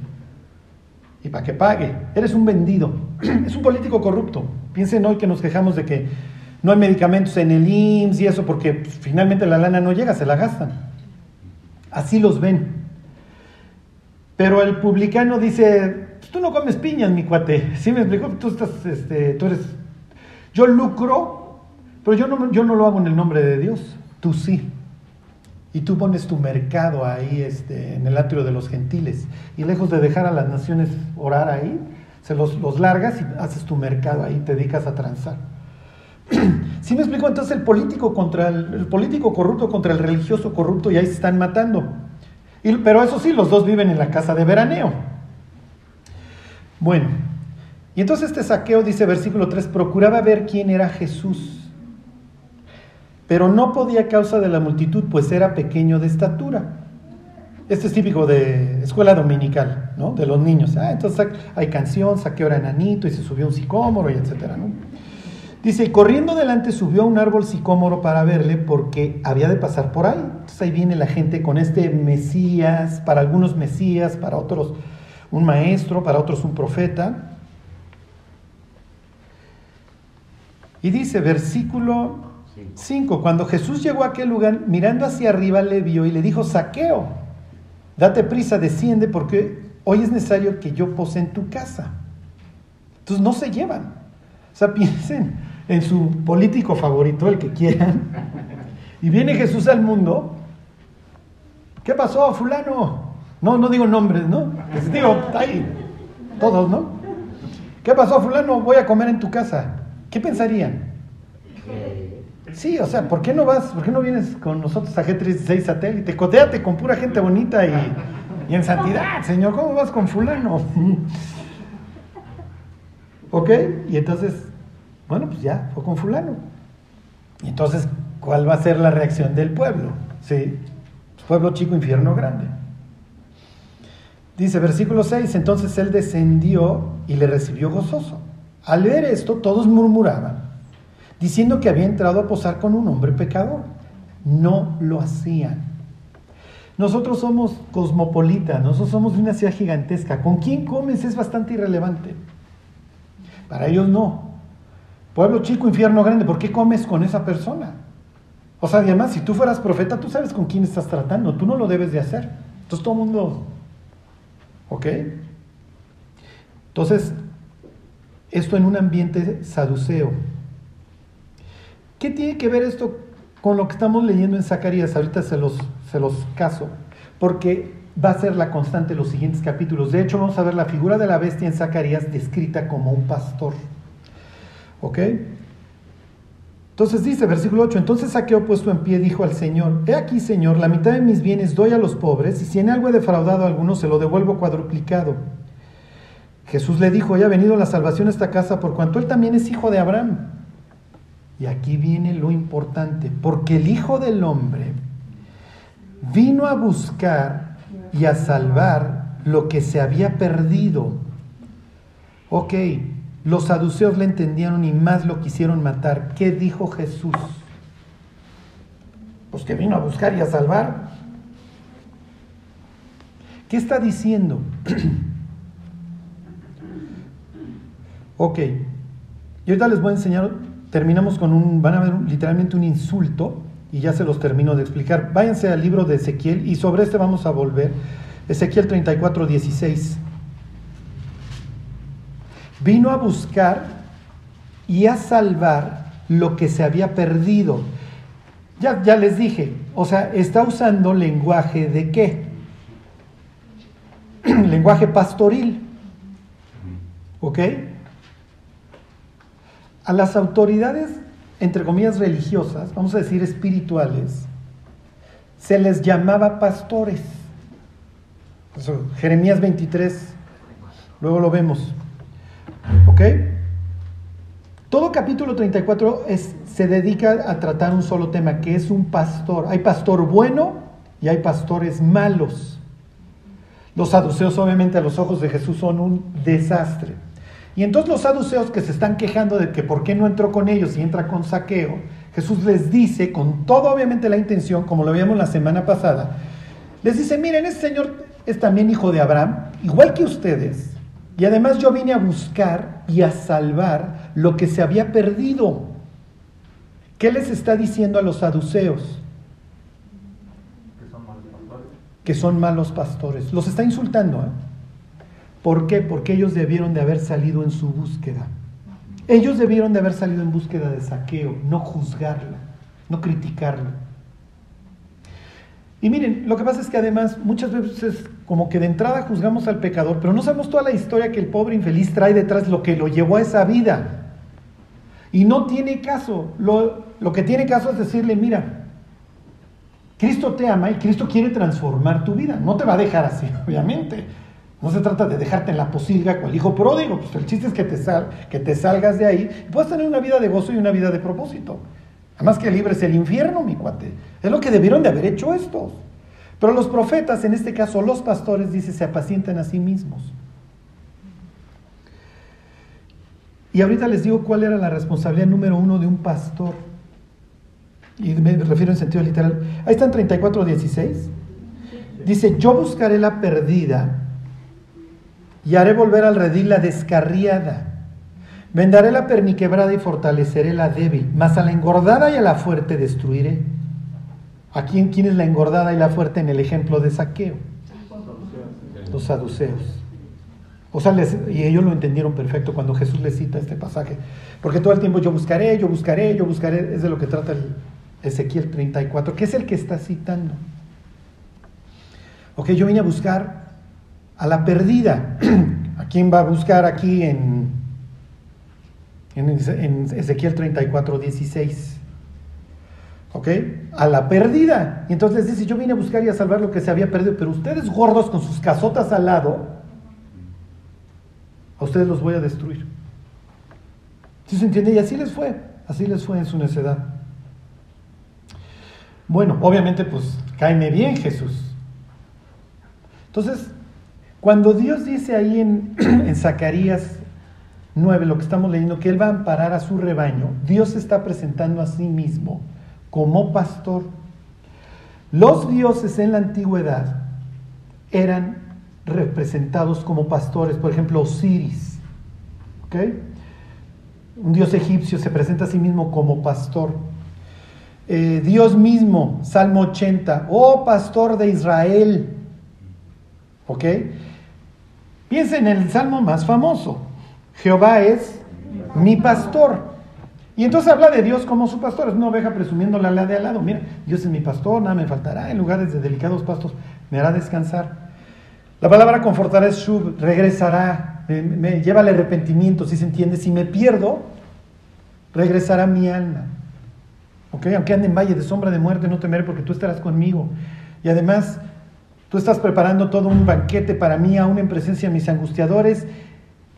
y para que pague. Eres un vendido. [clears throat] Es un político corrupto. Piensen hoy que nos quejamos de que no hay medicamentos en el IMSS y eso, porque pues, finalmente la lana no llega, se la gastan. Así los ven. Pero el publicano dice, tú no comes piñas, mi cuate. ¿Sí me explico? Tú estás, este, tú eres... Yo lucro, pero yo no, yo no lo hago en el nombre de Dios. Tú sí. Y tú pones tu mercado ahí este, en el atrio de los gentiles. Y lejos de dejar a las naciones orar ahí, Se los, los largas y haces tu mercado ahí, te dedicas a transar. [clears throat] ¿Sí me explico? Entonces el político contra el, político corrupto contra el religioso corrupto y ahí se están matando. Y- pero eso sí, los dos viven en la casa de veraneo. Bueno, y entonces este saqueo, dice versículo 3, procuraba ver quién era Jesús, pero no podía a causa de la multitud, pues era pequeño de estatura. Este es típico de escuela dominical, ¿no? De los niños. Ah, entonces hay canción, saqueo era enanito y se subió a un sicómoro y etcétera, ¿no? Dice, y corriendo delante subió a un árbol sicómoro para verle porque había de pasar por ahí. Entonces ahí viene la gente con este Mesías, para algunos Mesías, para otros un maestro, para otros un profeta. Y dice, versículo. 5, cuando Jesús llegó a aquel lugar, mirando hacia arriba le vio y le dijo, saqueo, date prisa, desciende porque hoy es necesario que yo pose en tu casa. Entonces no se llevan. O sea, [laughs] piensen en su político favorito, el que quieran. Y viene Jesús al mundo. ¿Qué pasó, fulano? No, no digo nombres, ¿no? Digo, ahí, todos, ¿no? ¿Qué pasó, fulano? Voy a comer en tu casa. ¿Qué pensarían? Sí, o sea, ¿por qué no vas, por qué no vienes con nosotros a G36 satélite? Cotéate con pura gente bonita y, en santidad, Señor. ¿Cómo vas con fulano? [laughs] ¿Ok? Y entonces, bueno, pues ya, fue con fulano. Y entonces, ¿cuál va a ser la reacción del pueblo? Sí, pueblo chico, infierno grande. Dice versículo 6, entonces él descendió y le recibió gozoso. Al ver esto, todos murmuraban, diciendo que había entrado a posar con un hombre pecador. No lo hacían. Nosotros somos cosmopolitas, nosotros somos de una ciudad gigantesca. ¿Con quién comes es bastante irrelevante? Para ellos no. Pueblo chico, infierno grande, ¿por qué comes con esa persona? O sea, además, si tú fueras profeta, tú sabes con quién estás tratando, tú no lo debes de hacer. Entonces todo el mundo, ¿ok? Entonces, esto en un ambiente saduceo. ¿Qué tiene que ver esto con lo que estamos leyendo en Zacarías? Ahorita se los, se los caso, porque va a ser la constante en los siguientes capítulos. De hecho, vamos a ver la figura de la bestia en Zacarías descrita como un pastor. ¿Ok? Entonces dice, versículo 8, entonces Saqueo puesto en pie dijo al Señor, he aquí Señor, la mitad de mis bienes doy a los pobres, y si en algo he defraudado a alguno, se lo devuelvo cuadruplicado. Jesús le dijo, ya ha venido la salvación a esta casa por cuanto él también es hijo de Abraham. Y aquí viene lo importante, porque el Hijo del Hombre vino a buscar y a salvar lo que se había perdido. Ok, los saduceos le entendieron y más lo quisieron matar. ¿Qué dijo Jesús? Pues que vino a buscar y a salvar. ¿Qué está diciendo? [clears throat] ok, y ahorita les voy a enseñar, terminamos con un, van a ver literalmente un insulto y ya se los termino de explicar. Váyanse al libro de Ezequiel y sobre este vamos a volver. Ezequiel 34, 16 vino a buscar y a salvar lo que se había perdido. Ya, ya les dije, o sea, está usando lenguaje de qué? [clears throat] lenguaje pastoril. ¿Ok? A las autoridades, entre comillas, religiosas, vamos a decir espirituales, se les llamaba pastores. Jeremías 23, luego lo vemos. ¿Ok? Todo capítulo 34 es, se dedica a tratar un solo tema, que es un pastor. Hay pastor bueno y hay pastores malos. Los saduceos, obviamente, a los ojos de Jesús son un desastre. Y entonces los saduceos que se están quejando de que por qué no entró con ellos y entra con saqueo, Jesús les dice, con toda obviamente la intención, como lo veíamos la semana pasada, les dice, miren, este señor es también hijo de Abraham, igual que ustedes, y además yo vine a buscar y a salvar lo que se había perdido. ¿Qué les está diciendo a los saduceos?
que son malos pastores.
Que son malos pastores. Los está insultando. ¿eh? ¿Por qué? Porque ellos debieron de haber salido en su búsqueda. Ellos debieron de haber salido en búsqueda de saqueo, no juzgarlo, no criticarlo. Y miren, lo que pasa es que además muchas veces como que de entrada juzgamos al pecador, pero no sabemos toda la historia que el pobre infeliz trae detrás, lo que lo llevó a esa vida. Y no tiene caso. Lo, lo que tiene caso es decirle, mira, Cristo te ama y Cristo quiere transformar tu vida. No te va a dejar así, [laughs] obviamente. No se trata de dejarte en la posilga cual hijo pródigo. Pues el chiste es que te, salgas de ahí y puedas tener una vida de gozo y una vida de propósito. Además que libres el infierno, mi cuate. Es lo que debieron de haber hecho estos. Pero los profetas, en este caso los pastores, dice, se apacientan a sí mismos. Y ahorita les digo cuál era la responsabilidad número uno de un pastor. Y me refiero en sentido literal. Ahí está en 34.16. Dice, yo buscaré la perdida y haré volver al redil la descarriada. Vendaré la perniquebrada y fortaleceré la débil, mas a la engordada y a la fuerte destruiré. ¿A quién, quién es la engordada y la fuerte en el ejemplo de saqueo? Los saduceos. O sea, y ellos lo entendieron perfecto cuando Jesús les cita este pasaje. Porque todo el tiempo yo buscaré, yo buscaré, yo buscaré, es de lo que trata el Ezequiel 34, que es el que está citando. Ok, yo vine a buscar a la perdida. [clears throat] ¿A quién va a buscar aquí en, en, Ezequiel 34, 16? ¿ok? A la perdida. Y entonces dice, yo vine a buscar y a salvar lo que se había perdido, pero ustedes gordos con sus casotas al lado, a ustedes los voy a destruir. ¿Sí se entiende? Y así les fue, así les fue en su necedad. Bueno, obviamente pues cáeme bien Jesús. Entonces, cuando Dios dice ahí en, [clears throat] Zacarías 9, lo que estamos leyendo, que Él va a amparar a su rebaño, Dios se está presentando a sí mismo como pastor. Los dioses en la antigüedad eran representados como pastores, por ejemplo Osiris. Un dios egipcio se presenta a sí mismo como pastor. Eh, Dios mismo, Salmo 80, oh pastor de Israel. ¿Ok? Piensen en el salmo más famoso. Jehová es mi pastor. Y entonces habla de Dios como su pastor, es una oveja presumiendo la de al lado. Mira, Dios es mi pastor, nada me faltará, en lugares de delicados pastos me hará descansar. La palabra confortará es shub, regresará, me, lleva al arrepentimiento, si se entiende. Si me pierdo, regresará mi alma. ¿Ok? Aunque ande en valle de sombra de muerte, no temeré porque tú estarás conmigo. Y además, tú estás preparando todo un banquete para mí, aún en presencia de mis angustiadores.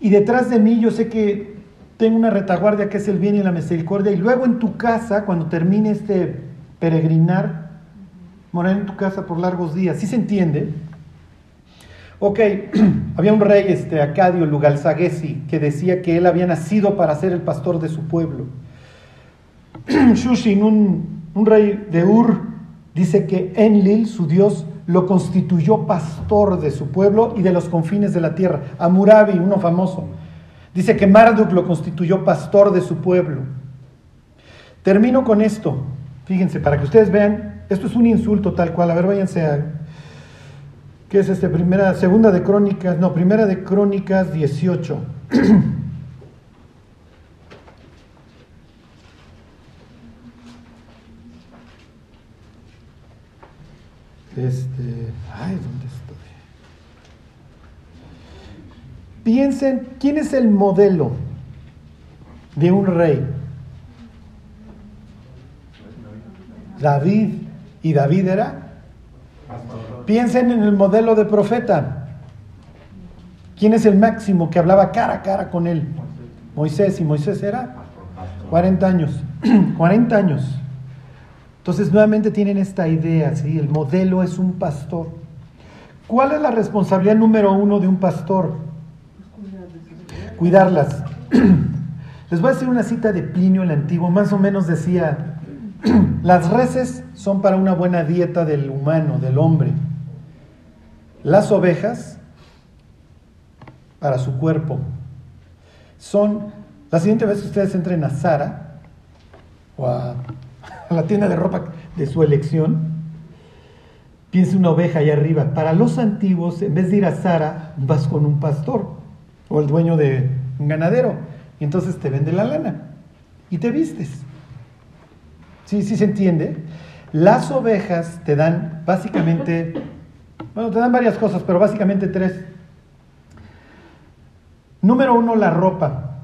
Y detrás de mí yo sé que tengo una retaguardia que es el bien y la misericordia, y luego en tu casa, cuando termine este peregrinar, morar en tu casa por largos días. ¿Sí se entiende? Ok, [clears throat] había un rey, este, Acadio Lugalzagesi, que decía que él había nacido para ser el pastor de su pueblo. [clears throat] Shushin, un, un rey de Ur, dice que Enlil, su dios, lo constituyó pastor de su pueblo y de los confines de la tierra. Amurabi, uno famoso, Dice que Marduk lo constituyó pastor de su pueblo. Termino con esto. Fíjense, para que ustedes vean, esto es un insulto tal cual. A ver, váyanse a. ¿Qué es este? Primera, segunda de Crónicas, no, primera de Crónicas 18. [clears throat] Este, ay, ¿dónde estoy? Piensen, ¿quién es el modelo de un rey? David. ¿Y David era? Piensen en el modelo de profeta. ¿Quién es el máximo que hablaba cara a cara con él? Moisés. ¿Y Moisés era? 40 años. [clears throat] 40 años. Entonces nuevamente tienen esta idea, ¿sí? El modelo es un pastor. ¿Cuál es la responsabilidad número uno de un pastor? cuidarlas. [clears throat] Les voy a decir una cita de Plinio el Antiguo, más o menos decía, [clears throat] las reses son para una buena dieta del humano, del hombre. Las ovejas para su cuerpo. Son, la siguiente vez ustedes entren a Sara o a, la tienda de ropa de su elección, piense una oveja ahí arriba. Para los antiguos, en vez de ir a Sara, vas con un pastor o el dueño de un ganadero. Y entonces te vende la lana y te vistes. ¿Sí, sí se entiende? Las ovejas te dan básicamente Bueno, te dan varias cosas, pero básicamente tres. Número uno, la ropa.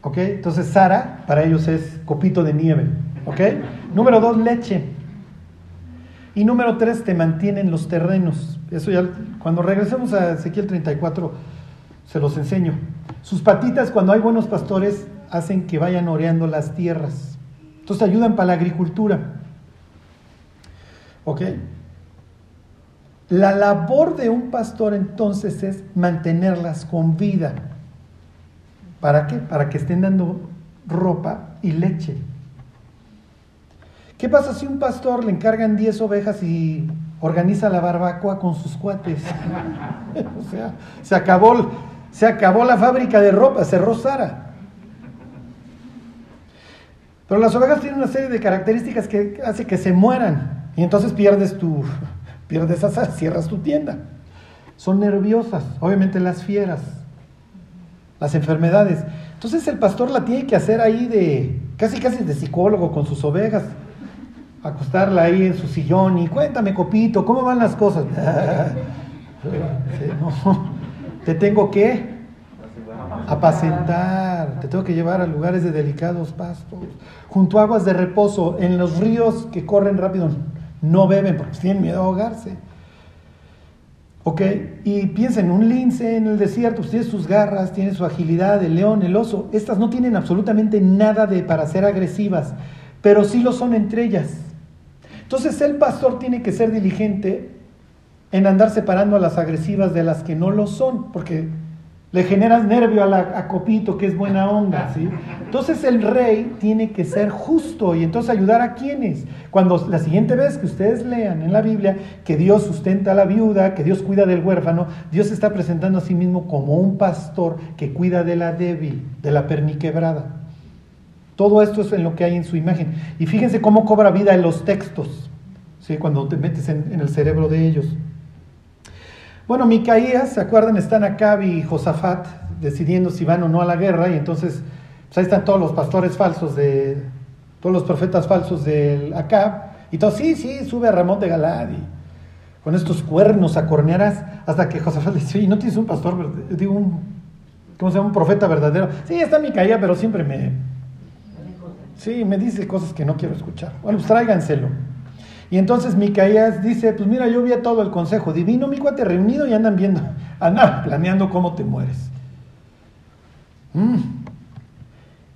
¿Ok? Entonces Sara para ellos es copito de nieve. ¿Ok? Número dos, leche. Y número tres, te mantienen los terrenos. Eso ya, cuando regresemos a Ezequiel 34, se los enseño. Sus patitas, cuando hay buenos pastores, hacen que vayan oreando las tierras. Entonces ayudan para la agricultura. ¿Ok? La labor de un pastor entonces es mantenerlas con vida. ¿Para qué? Para que estén dando ropa y leche. ¿Qué pasa si un pastor le encargan 10 ovejas y organiza la barbacoa con sus cuates? [laughs] o sea, se acabó, se acabó la fábrica de ropa, cerró Sara. Pero las ovejas tienen una serie de características que hace que se mueran y entonces pierdes tu [laughs] pierdes cierras tu tienda. Son nerviosas, obviamente las fieras, las enfermedades. Entonces el pastor la tiene que hacer ahí de casi casi de psicólogo con sus ovejas acostarla ahí en su sillón y cuéntame, copito, ¿cómo van las cosas? [laughs] te tengo que apacentar, te tengo que llevar a lugares de delicados pastos, junto a aguas de reposo, en los ríos que corren rápido, no beben porque tienen miedo a ahogarse. ¿Ok? Y piensen, un lince en el desierto, pues tiene sus garras, tiene su agilidad, el león, el oso, estas no tienen absolutamente nada de para ser agresivas, pero sí lo son entre ellas. Entonces el pastor tiene que ser diligente en andar separando a las agresivas de las que no lo son, porque le generas nervio a, la, Copito, que es buena onda, ¿sí? Entonces el rey tiene que ser justo y entonces ayudar a quienes. Cuando la siguiente vez que ustedes lean en la Biblia que Dios sustenta a la viuda, que Dios cuida del huérfano, Dios está presentando a sí mismo como un pastor que cuida de la débil, de la perniquebrada. Todo esto es en lo que hay en su imagen. Y fíjense cómo cobra vida en los textos, ¿sí? cuando te metes en, el cerebro de ellos. Bueno, Micaías, ¿se acuerdan? Están Acab y Josafat decidiendo si van o no a la guerra, y entonces pues ahí están todos los pastores falsos de, todos los profetas falsos del Acab, y todos, sí, sí, sube a Ramón de Galad, y con estos cuernos acornearás, hasta que Josafat le dice, oye, ¿no tienes un pastor, digo, un, ¿cómo se llama? Un profeta verdadero. Sí, está Micaías, pero siempre me, Sí, me dice cosas que no quiero escuchar. Bueno, pues tráiganselo. Y entonces Micaías dice, pues mira, yo vi a todo el consejo divino, mi cuate reunido y andan viendo, [laughs] andan planeando cómo te mueres. Mm.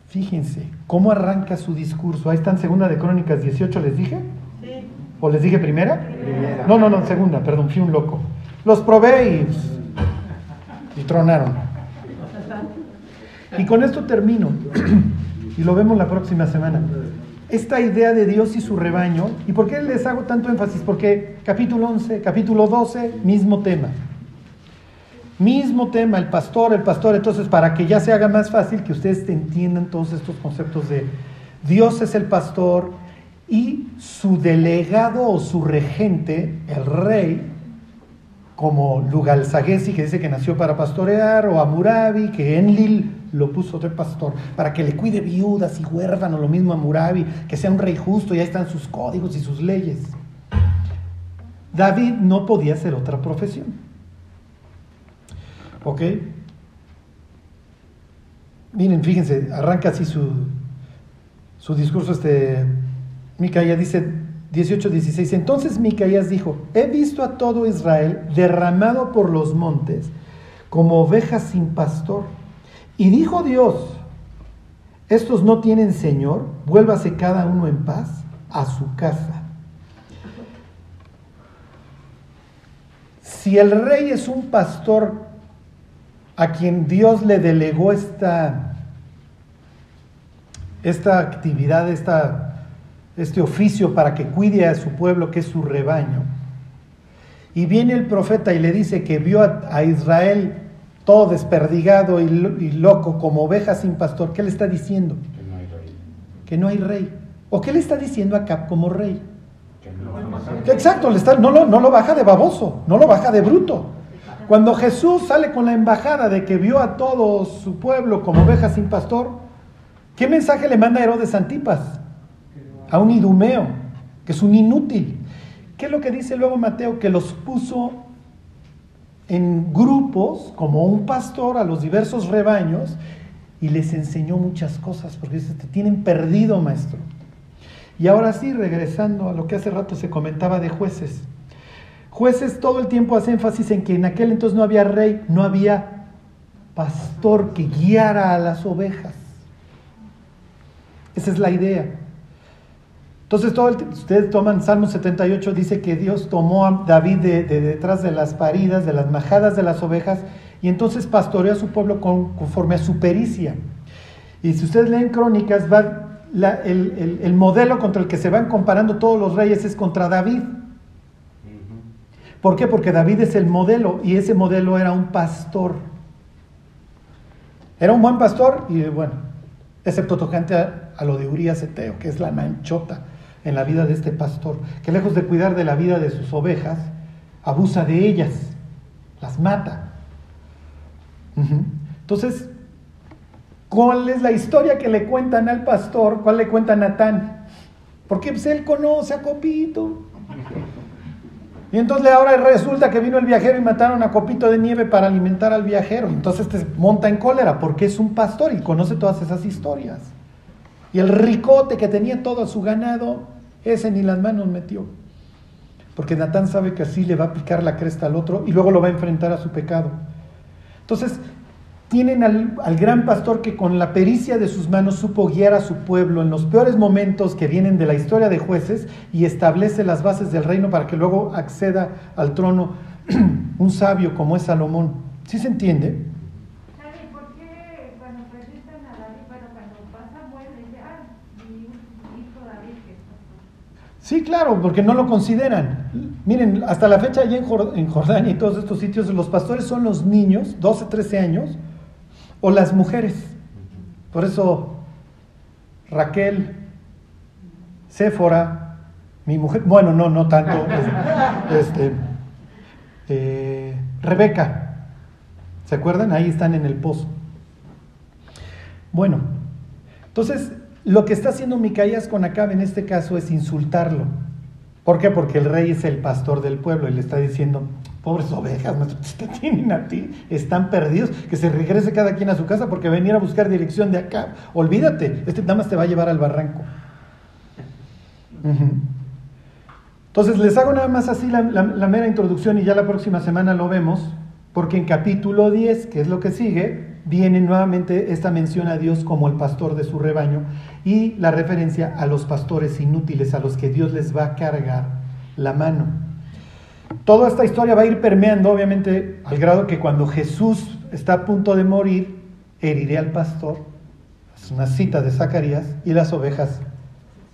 Fíjense, cómo arranca su discurso. Ahí está en segunda de Crónicas 18, ¿les dije? Sí. ¿O les dije primera? primera. No, no, no, segunda, perdón, fui un loco. Los probé y, y tronaron. Y con esto termino. [clears throat] Y lo vemos la próxima semana. Esta idea de Dios y su rebaño, ¿y por qué les hago tanto énfasis? Porque capítulo 11, capítulo 12, mismo tema. Mismo tema, el pastor, el pastor. Entonces, para que ya se haga más fácil que ustedes entiendan todos estos conceptos de Dios es el pastor y su delegado o su regente, el rey, como Lugalzagesi, que dice que nació para pastorear, o Amurabi, que Enlil lo puso de pastor, para que le cuide viudas y huérfanos, lo mismo a Murabi, que sea un rey justo, y ahí están sus códigos y sus leyes. David no podía hacer otra profesión. ¿Ok? Miren, fíjense, arranca así su, su discurso, este, Micaías dice 18, 16, entonces Micaías dijo, he visto a todo Israel derramado por los montes como ovejas sin pastor y dijo Dios, estos no tienen Señor, vuélvase cada uno en paz a su casa. Si el rey es un pastor a quien Dios le delegó esta, esta actividad, esta, este oficio para que cuide a su pueblo, que es su rebaño, y viene el profeta y le dice que vio a, a Israel todo desperdigado y, loco como oveja sin pastor, ¿qué le está diciendo?
Que no hay rey.
Que no hay rey. ¿O qué le está diciendo a Cap como rey? Exacto, le está, no, lo, no lo baja de baboso, no lo baja de bruto. Cuando Jesús sale con la embajada de que vio a todo su pueblo como oveja sin pastor, ¿qué mensaje le manda Herodes Antipas? A un idumeo, que es un inútil. ¿Qué es lo que dice luego Mateo? Que los puso en grupos como un pastor a los diversos rebaños y les enseñó muchas cosas, porque dice, te tienen perdido, maestro. Y ahora sí, regresando a lo que hace rato se comentaba de jueces. Jueces todo el tiempo hace énfasis en que en aquel entonces no había rey, no había pastor que guiara a las ovejas. Esa es la idea. Entonces, todo ustedes toman Salmo 78, dice que Dios tomó a David de, detrás de las paridas, de las majadas de las ovejas, y entonces pastoreó a su pueblo conforme a su pericia. Y si ustedes leen crónicas, va, el, el, modelo contra el que se van comparando todos los reyes es contra David. ¿Por qué? Porque David es el modelo y ese modelo era un pastor. Era un buen pastor y bueno, excepto tocante a, a lo de Urias Eteo, que es la manchota en la vida de este pastor, que lejos de cuidar de la vida de sus ovejas, abusa de ellas, las mata. Entonces, ¿cuál es la historia que le cuentan al pastor? ¿Cuál le cuenta Natán? Porque pues, él conoce a Copito. Y entonces ahora resulta que vino el viajero y mataron a Copito de nieve para alimentar al viajero. Entonces este monta en cólera porque es un pastor y conoce todas esas historias. Y el ricote que tenía todo su ganado, ese ni las manos metió. Porque Natán sabe que así le va a picar la cresta al otro y luego lo va a enfrentar a su pecado. Entonces, tienen al, al, gran pastor que con la pericia de sus manos supo guiar a su pueblo en los peores momentos que vienen de la historia de jueces y establece las bases del reino para que luego acceda al trono [clears throat] un sabio como es Salomón. ¿Sí se entiende? Sí, claro, porque no lo consideran. Miren, hasta la fecha allá en Jordania y todos estos sitios, los pastores son los niños, 12, 13 años, o las mujeres. Por eso Raquel, Séfora, mi mujer, bueno, no, no tanto, [laughs] este, eh, Rebeca, ¿se acuerdan? Ahí están en el pozo. Bueno, entonces lo que está haciendo Micaías con Acabe en este caso es insultarlo. ¿Por qué? Porque el rey es el pastor del pueblo y le está diciendo, pobres ovejas, te tienen a ti, están perdidos, que se regrese cada quien a su casa porque venir a buscar dirección de acá. Olvídate, este nada más te va a llevar al barranco. Entonces les hago nada más así la, la mera introducción y ya la próxima semana lo vemos, porque en capítulo 10, que es lo que sigue, viene nuevamente esta mención a Dios como el pastor de su rebaño y la referencia a los pastores inútiles a los que Dios les va a cargar la mano. Toda esta historia va a ir permeando, obviamente, al grado que cuando Jesús está a punto de morir, heriré al pastor, es una cita de Zacarías, y las ovejas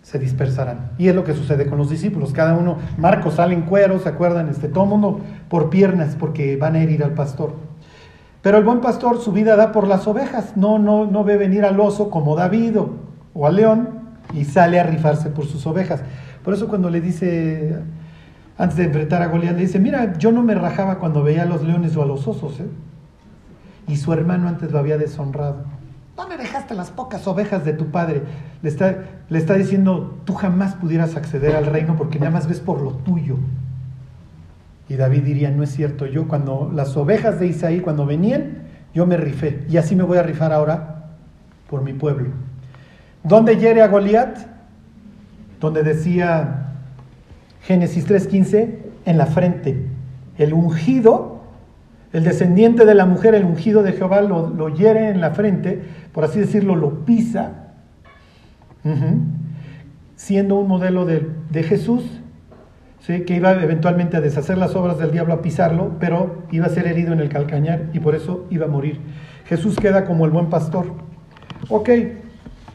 se dispersarán. Y es lo que sucede con los discípulos. Cada uno, Marcos sale en cuero, ¿se acuerdan? Este, todo mundo por piernas porque van a herir al pastor. Pero el buen pastor su vida da por las ovejas, no, no, no ve venir al oso como David o, al león y sale a rifarse por sus ovejas. Por eso cuando le dice, antes de enfrentar a Goliat, le dice, mira, yo no me rajaba cuando veía a los leones o a los osos, ¿eh? y su hermano antes lo había deshonrado. No me dejaste las pocas ovejas de tu padre. Le está, le está diciendo, tú jamás pudieras acceder al reino porque nada más ves por lo tuyo. Y David diría, no es cierto, yo cuando las ovejas de Isaí, cuando venían, yo me rifé. Y así me voy a rifar ahora por mi pueblo. ¿Dónde hiere a Goliat? Donde decía Génesis 3:15, en la frente. El ungido, el descendiente de la mujer, el ungido de Jehová, lo, lo hiere en la frente, por así decirlo, lo pisa, siendo un modelo de, de Jesús que iba eventualmente a deshacer las obras del diablo, a pisarlo, pero iba a ser herido en el calcañar y por eso iba a morir. Jesús queda como el buen pastor. Ok,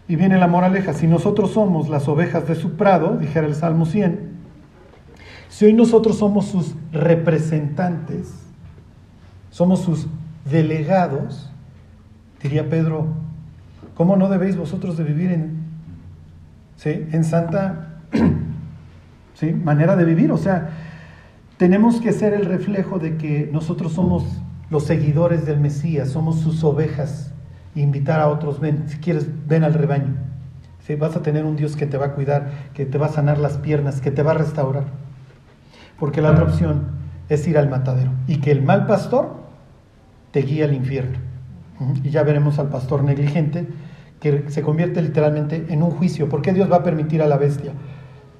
y viene la moraleja, si nosotros somos las ovejas de su prado, dijera el Salmo 100, si hoy nosotros somos sus representantes, somos sus delegados, diría Pedro, ¿cómo no debéis vosotros de vivir en, ¿sí? en santa manera de vivir. O sea, tenemos que ser el reflejo de que nosotros somos los seguidores del Mesías, somos sus ovejas. invitar a otros, ven, si quieres, ven al rebaño. ¿Sí? Vas a tener un Dios que te va a cuidar, que te va a sanar las piernas, que te va a restaurar. porque la otra opción es ir al matadero y que el mal pastor te guíe al infierno. Y ya veremos al pastor negligente que se convierte literalmente en un juicio. ¿Por qué Dios va a permitir a la bestia?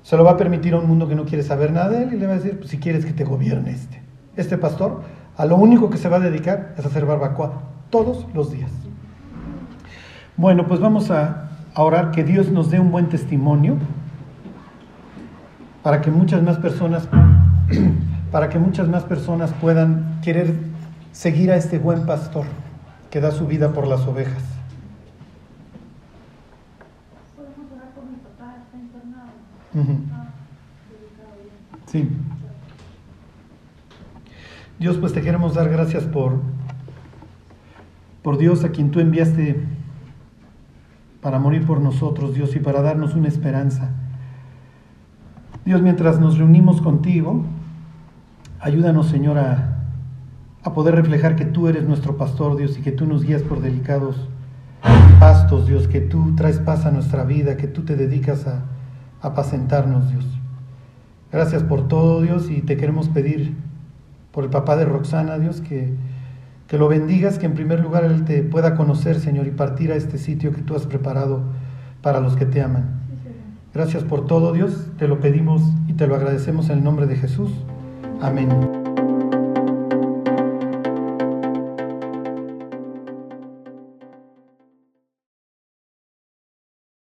Se lo va a permitir a un mundo que no quiere saber nada de él y le va a decir, pues, si quieres que te gobierne este. Este pastor a lo único que se va a dedicar es a hacer barbacoa todos los días. Bueno, pues vamos a, a orar que Dios nos dé un buen testimonio para que muchas más personas [clears throat] para que muchas más personas puedan querer seguir a este buen pastor que da su vida por las ovejas. Sí. Dios, pues te queremos dar gracias por, por Dios a quien tú enviaste para morir por nosotros, Dios, y para darnos una esperanza. Dios, mientras nos reunimos contigo, ayúdanos, Señor, a, a poder reflejar que tú eres nuestro pastor, Dios, y que tú nos guías por delicados pastos, Dios, que tú traes paz a nuestra vida, que tú te dedicas a apacentarnos, Dios. Gracias por todo, Dios, y te queremos pedir por el papá de Roxana, Dios, que, que lo bendigas, que en primer lugar Él te pueda conocer, Señor, y partir a este sitio que tú has preparado para los que te aman. Gracias por todo, Dios, te lo pedimos y te lo agradecemos en el nombre de Jesús. Amén.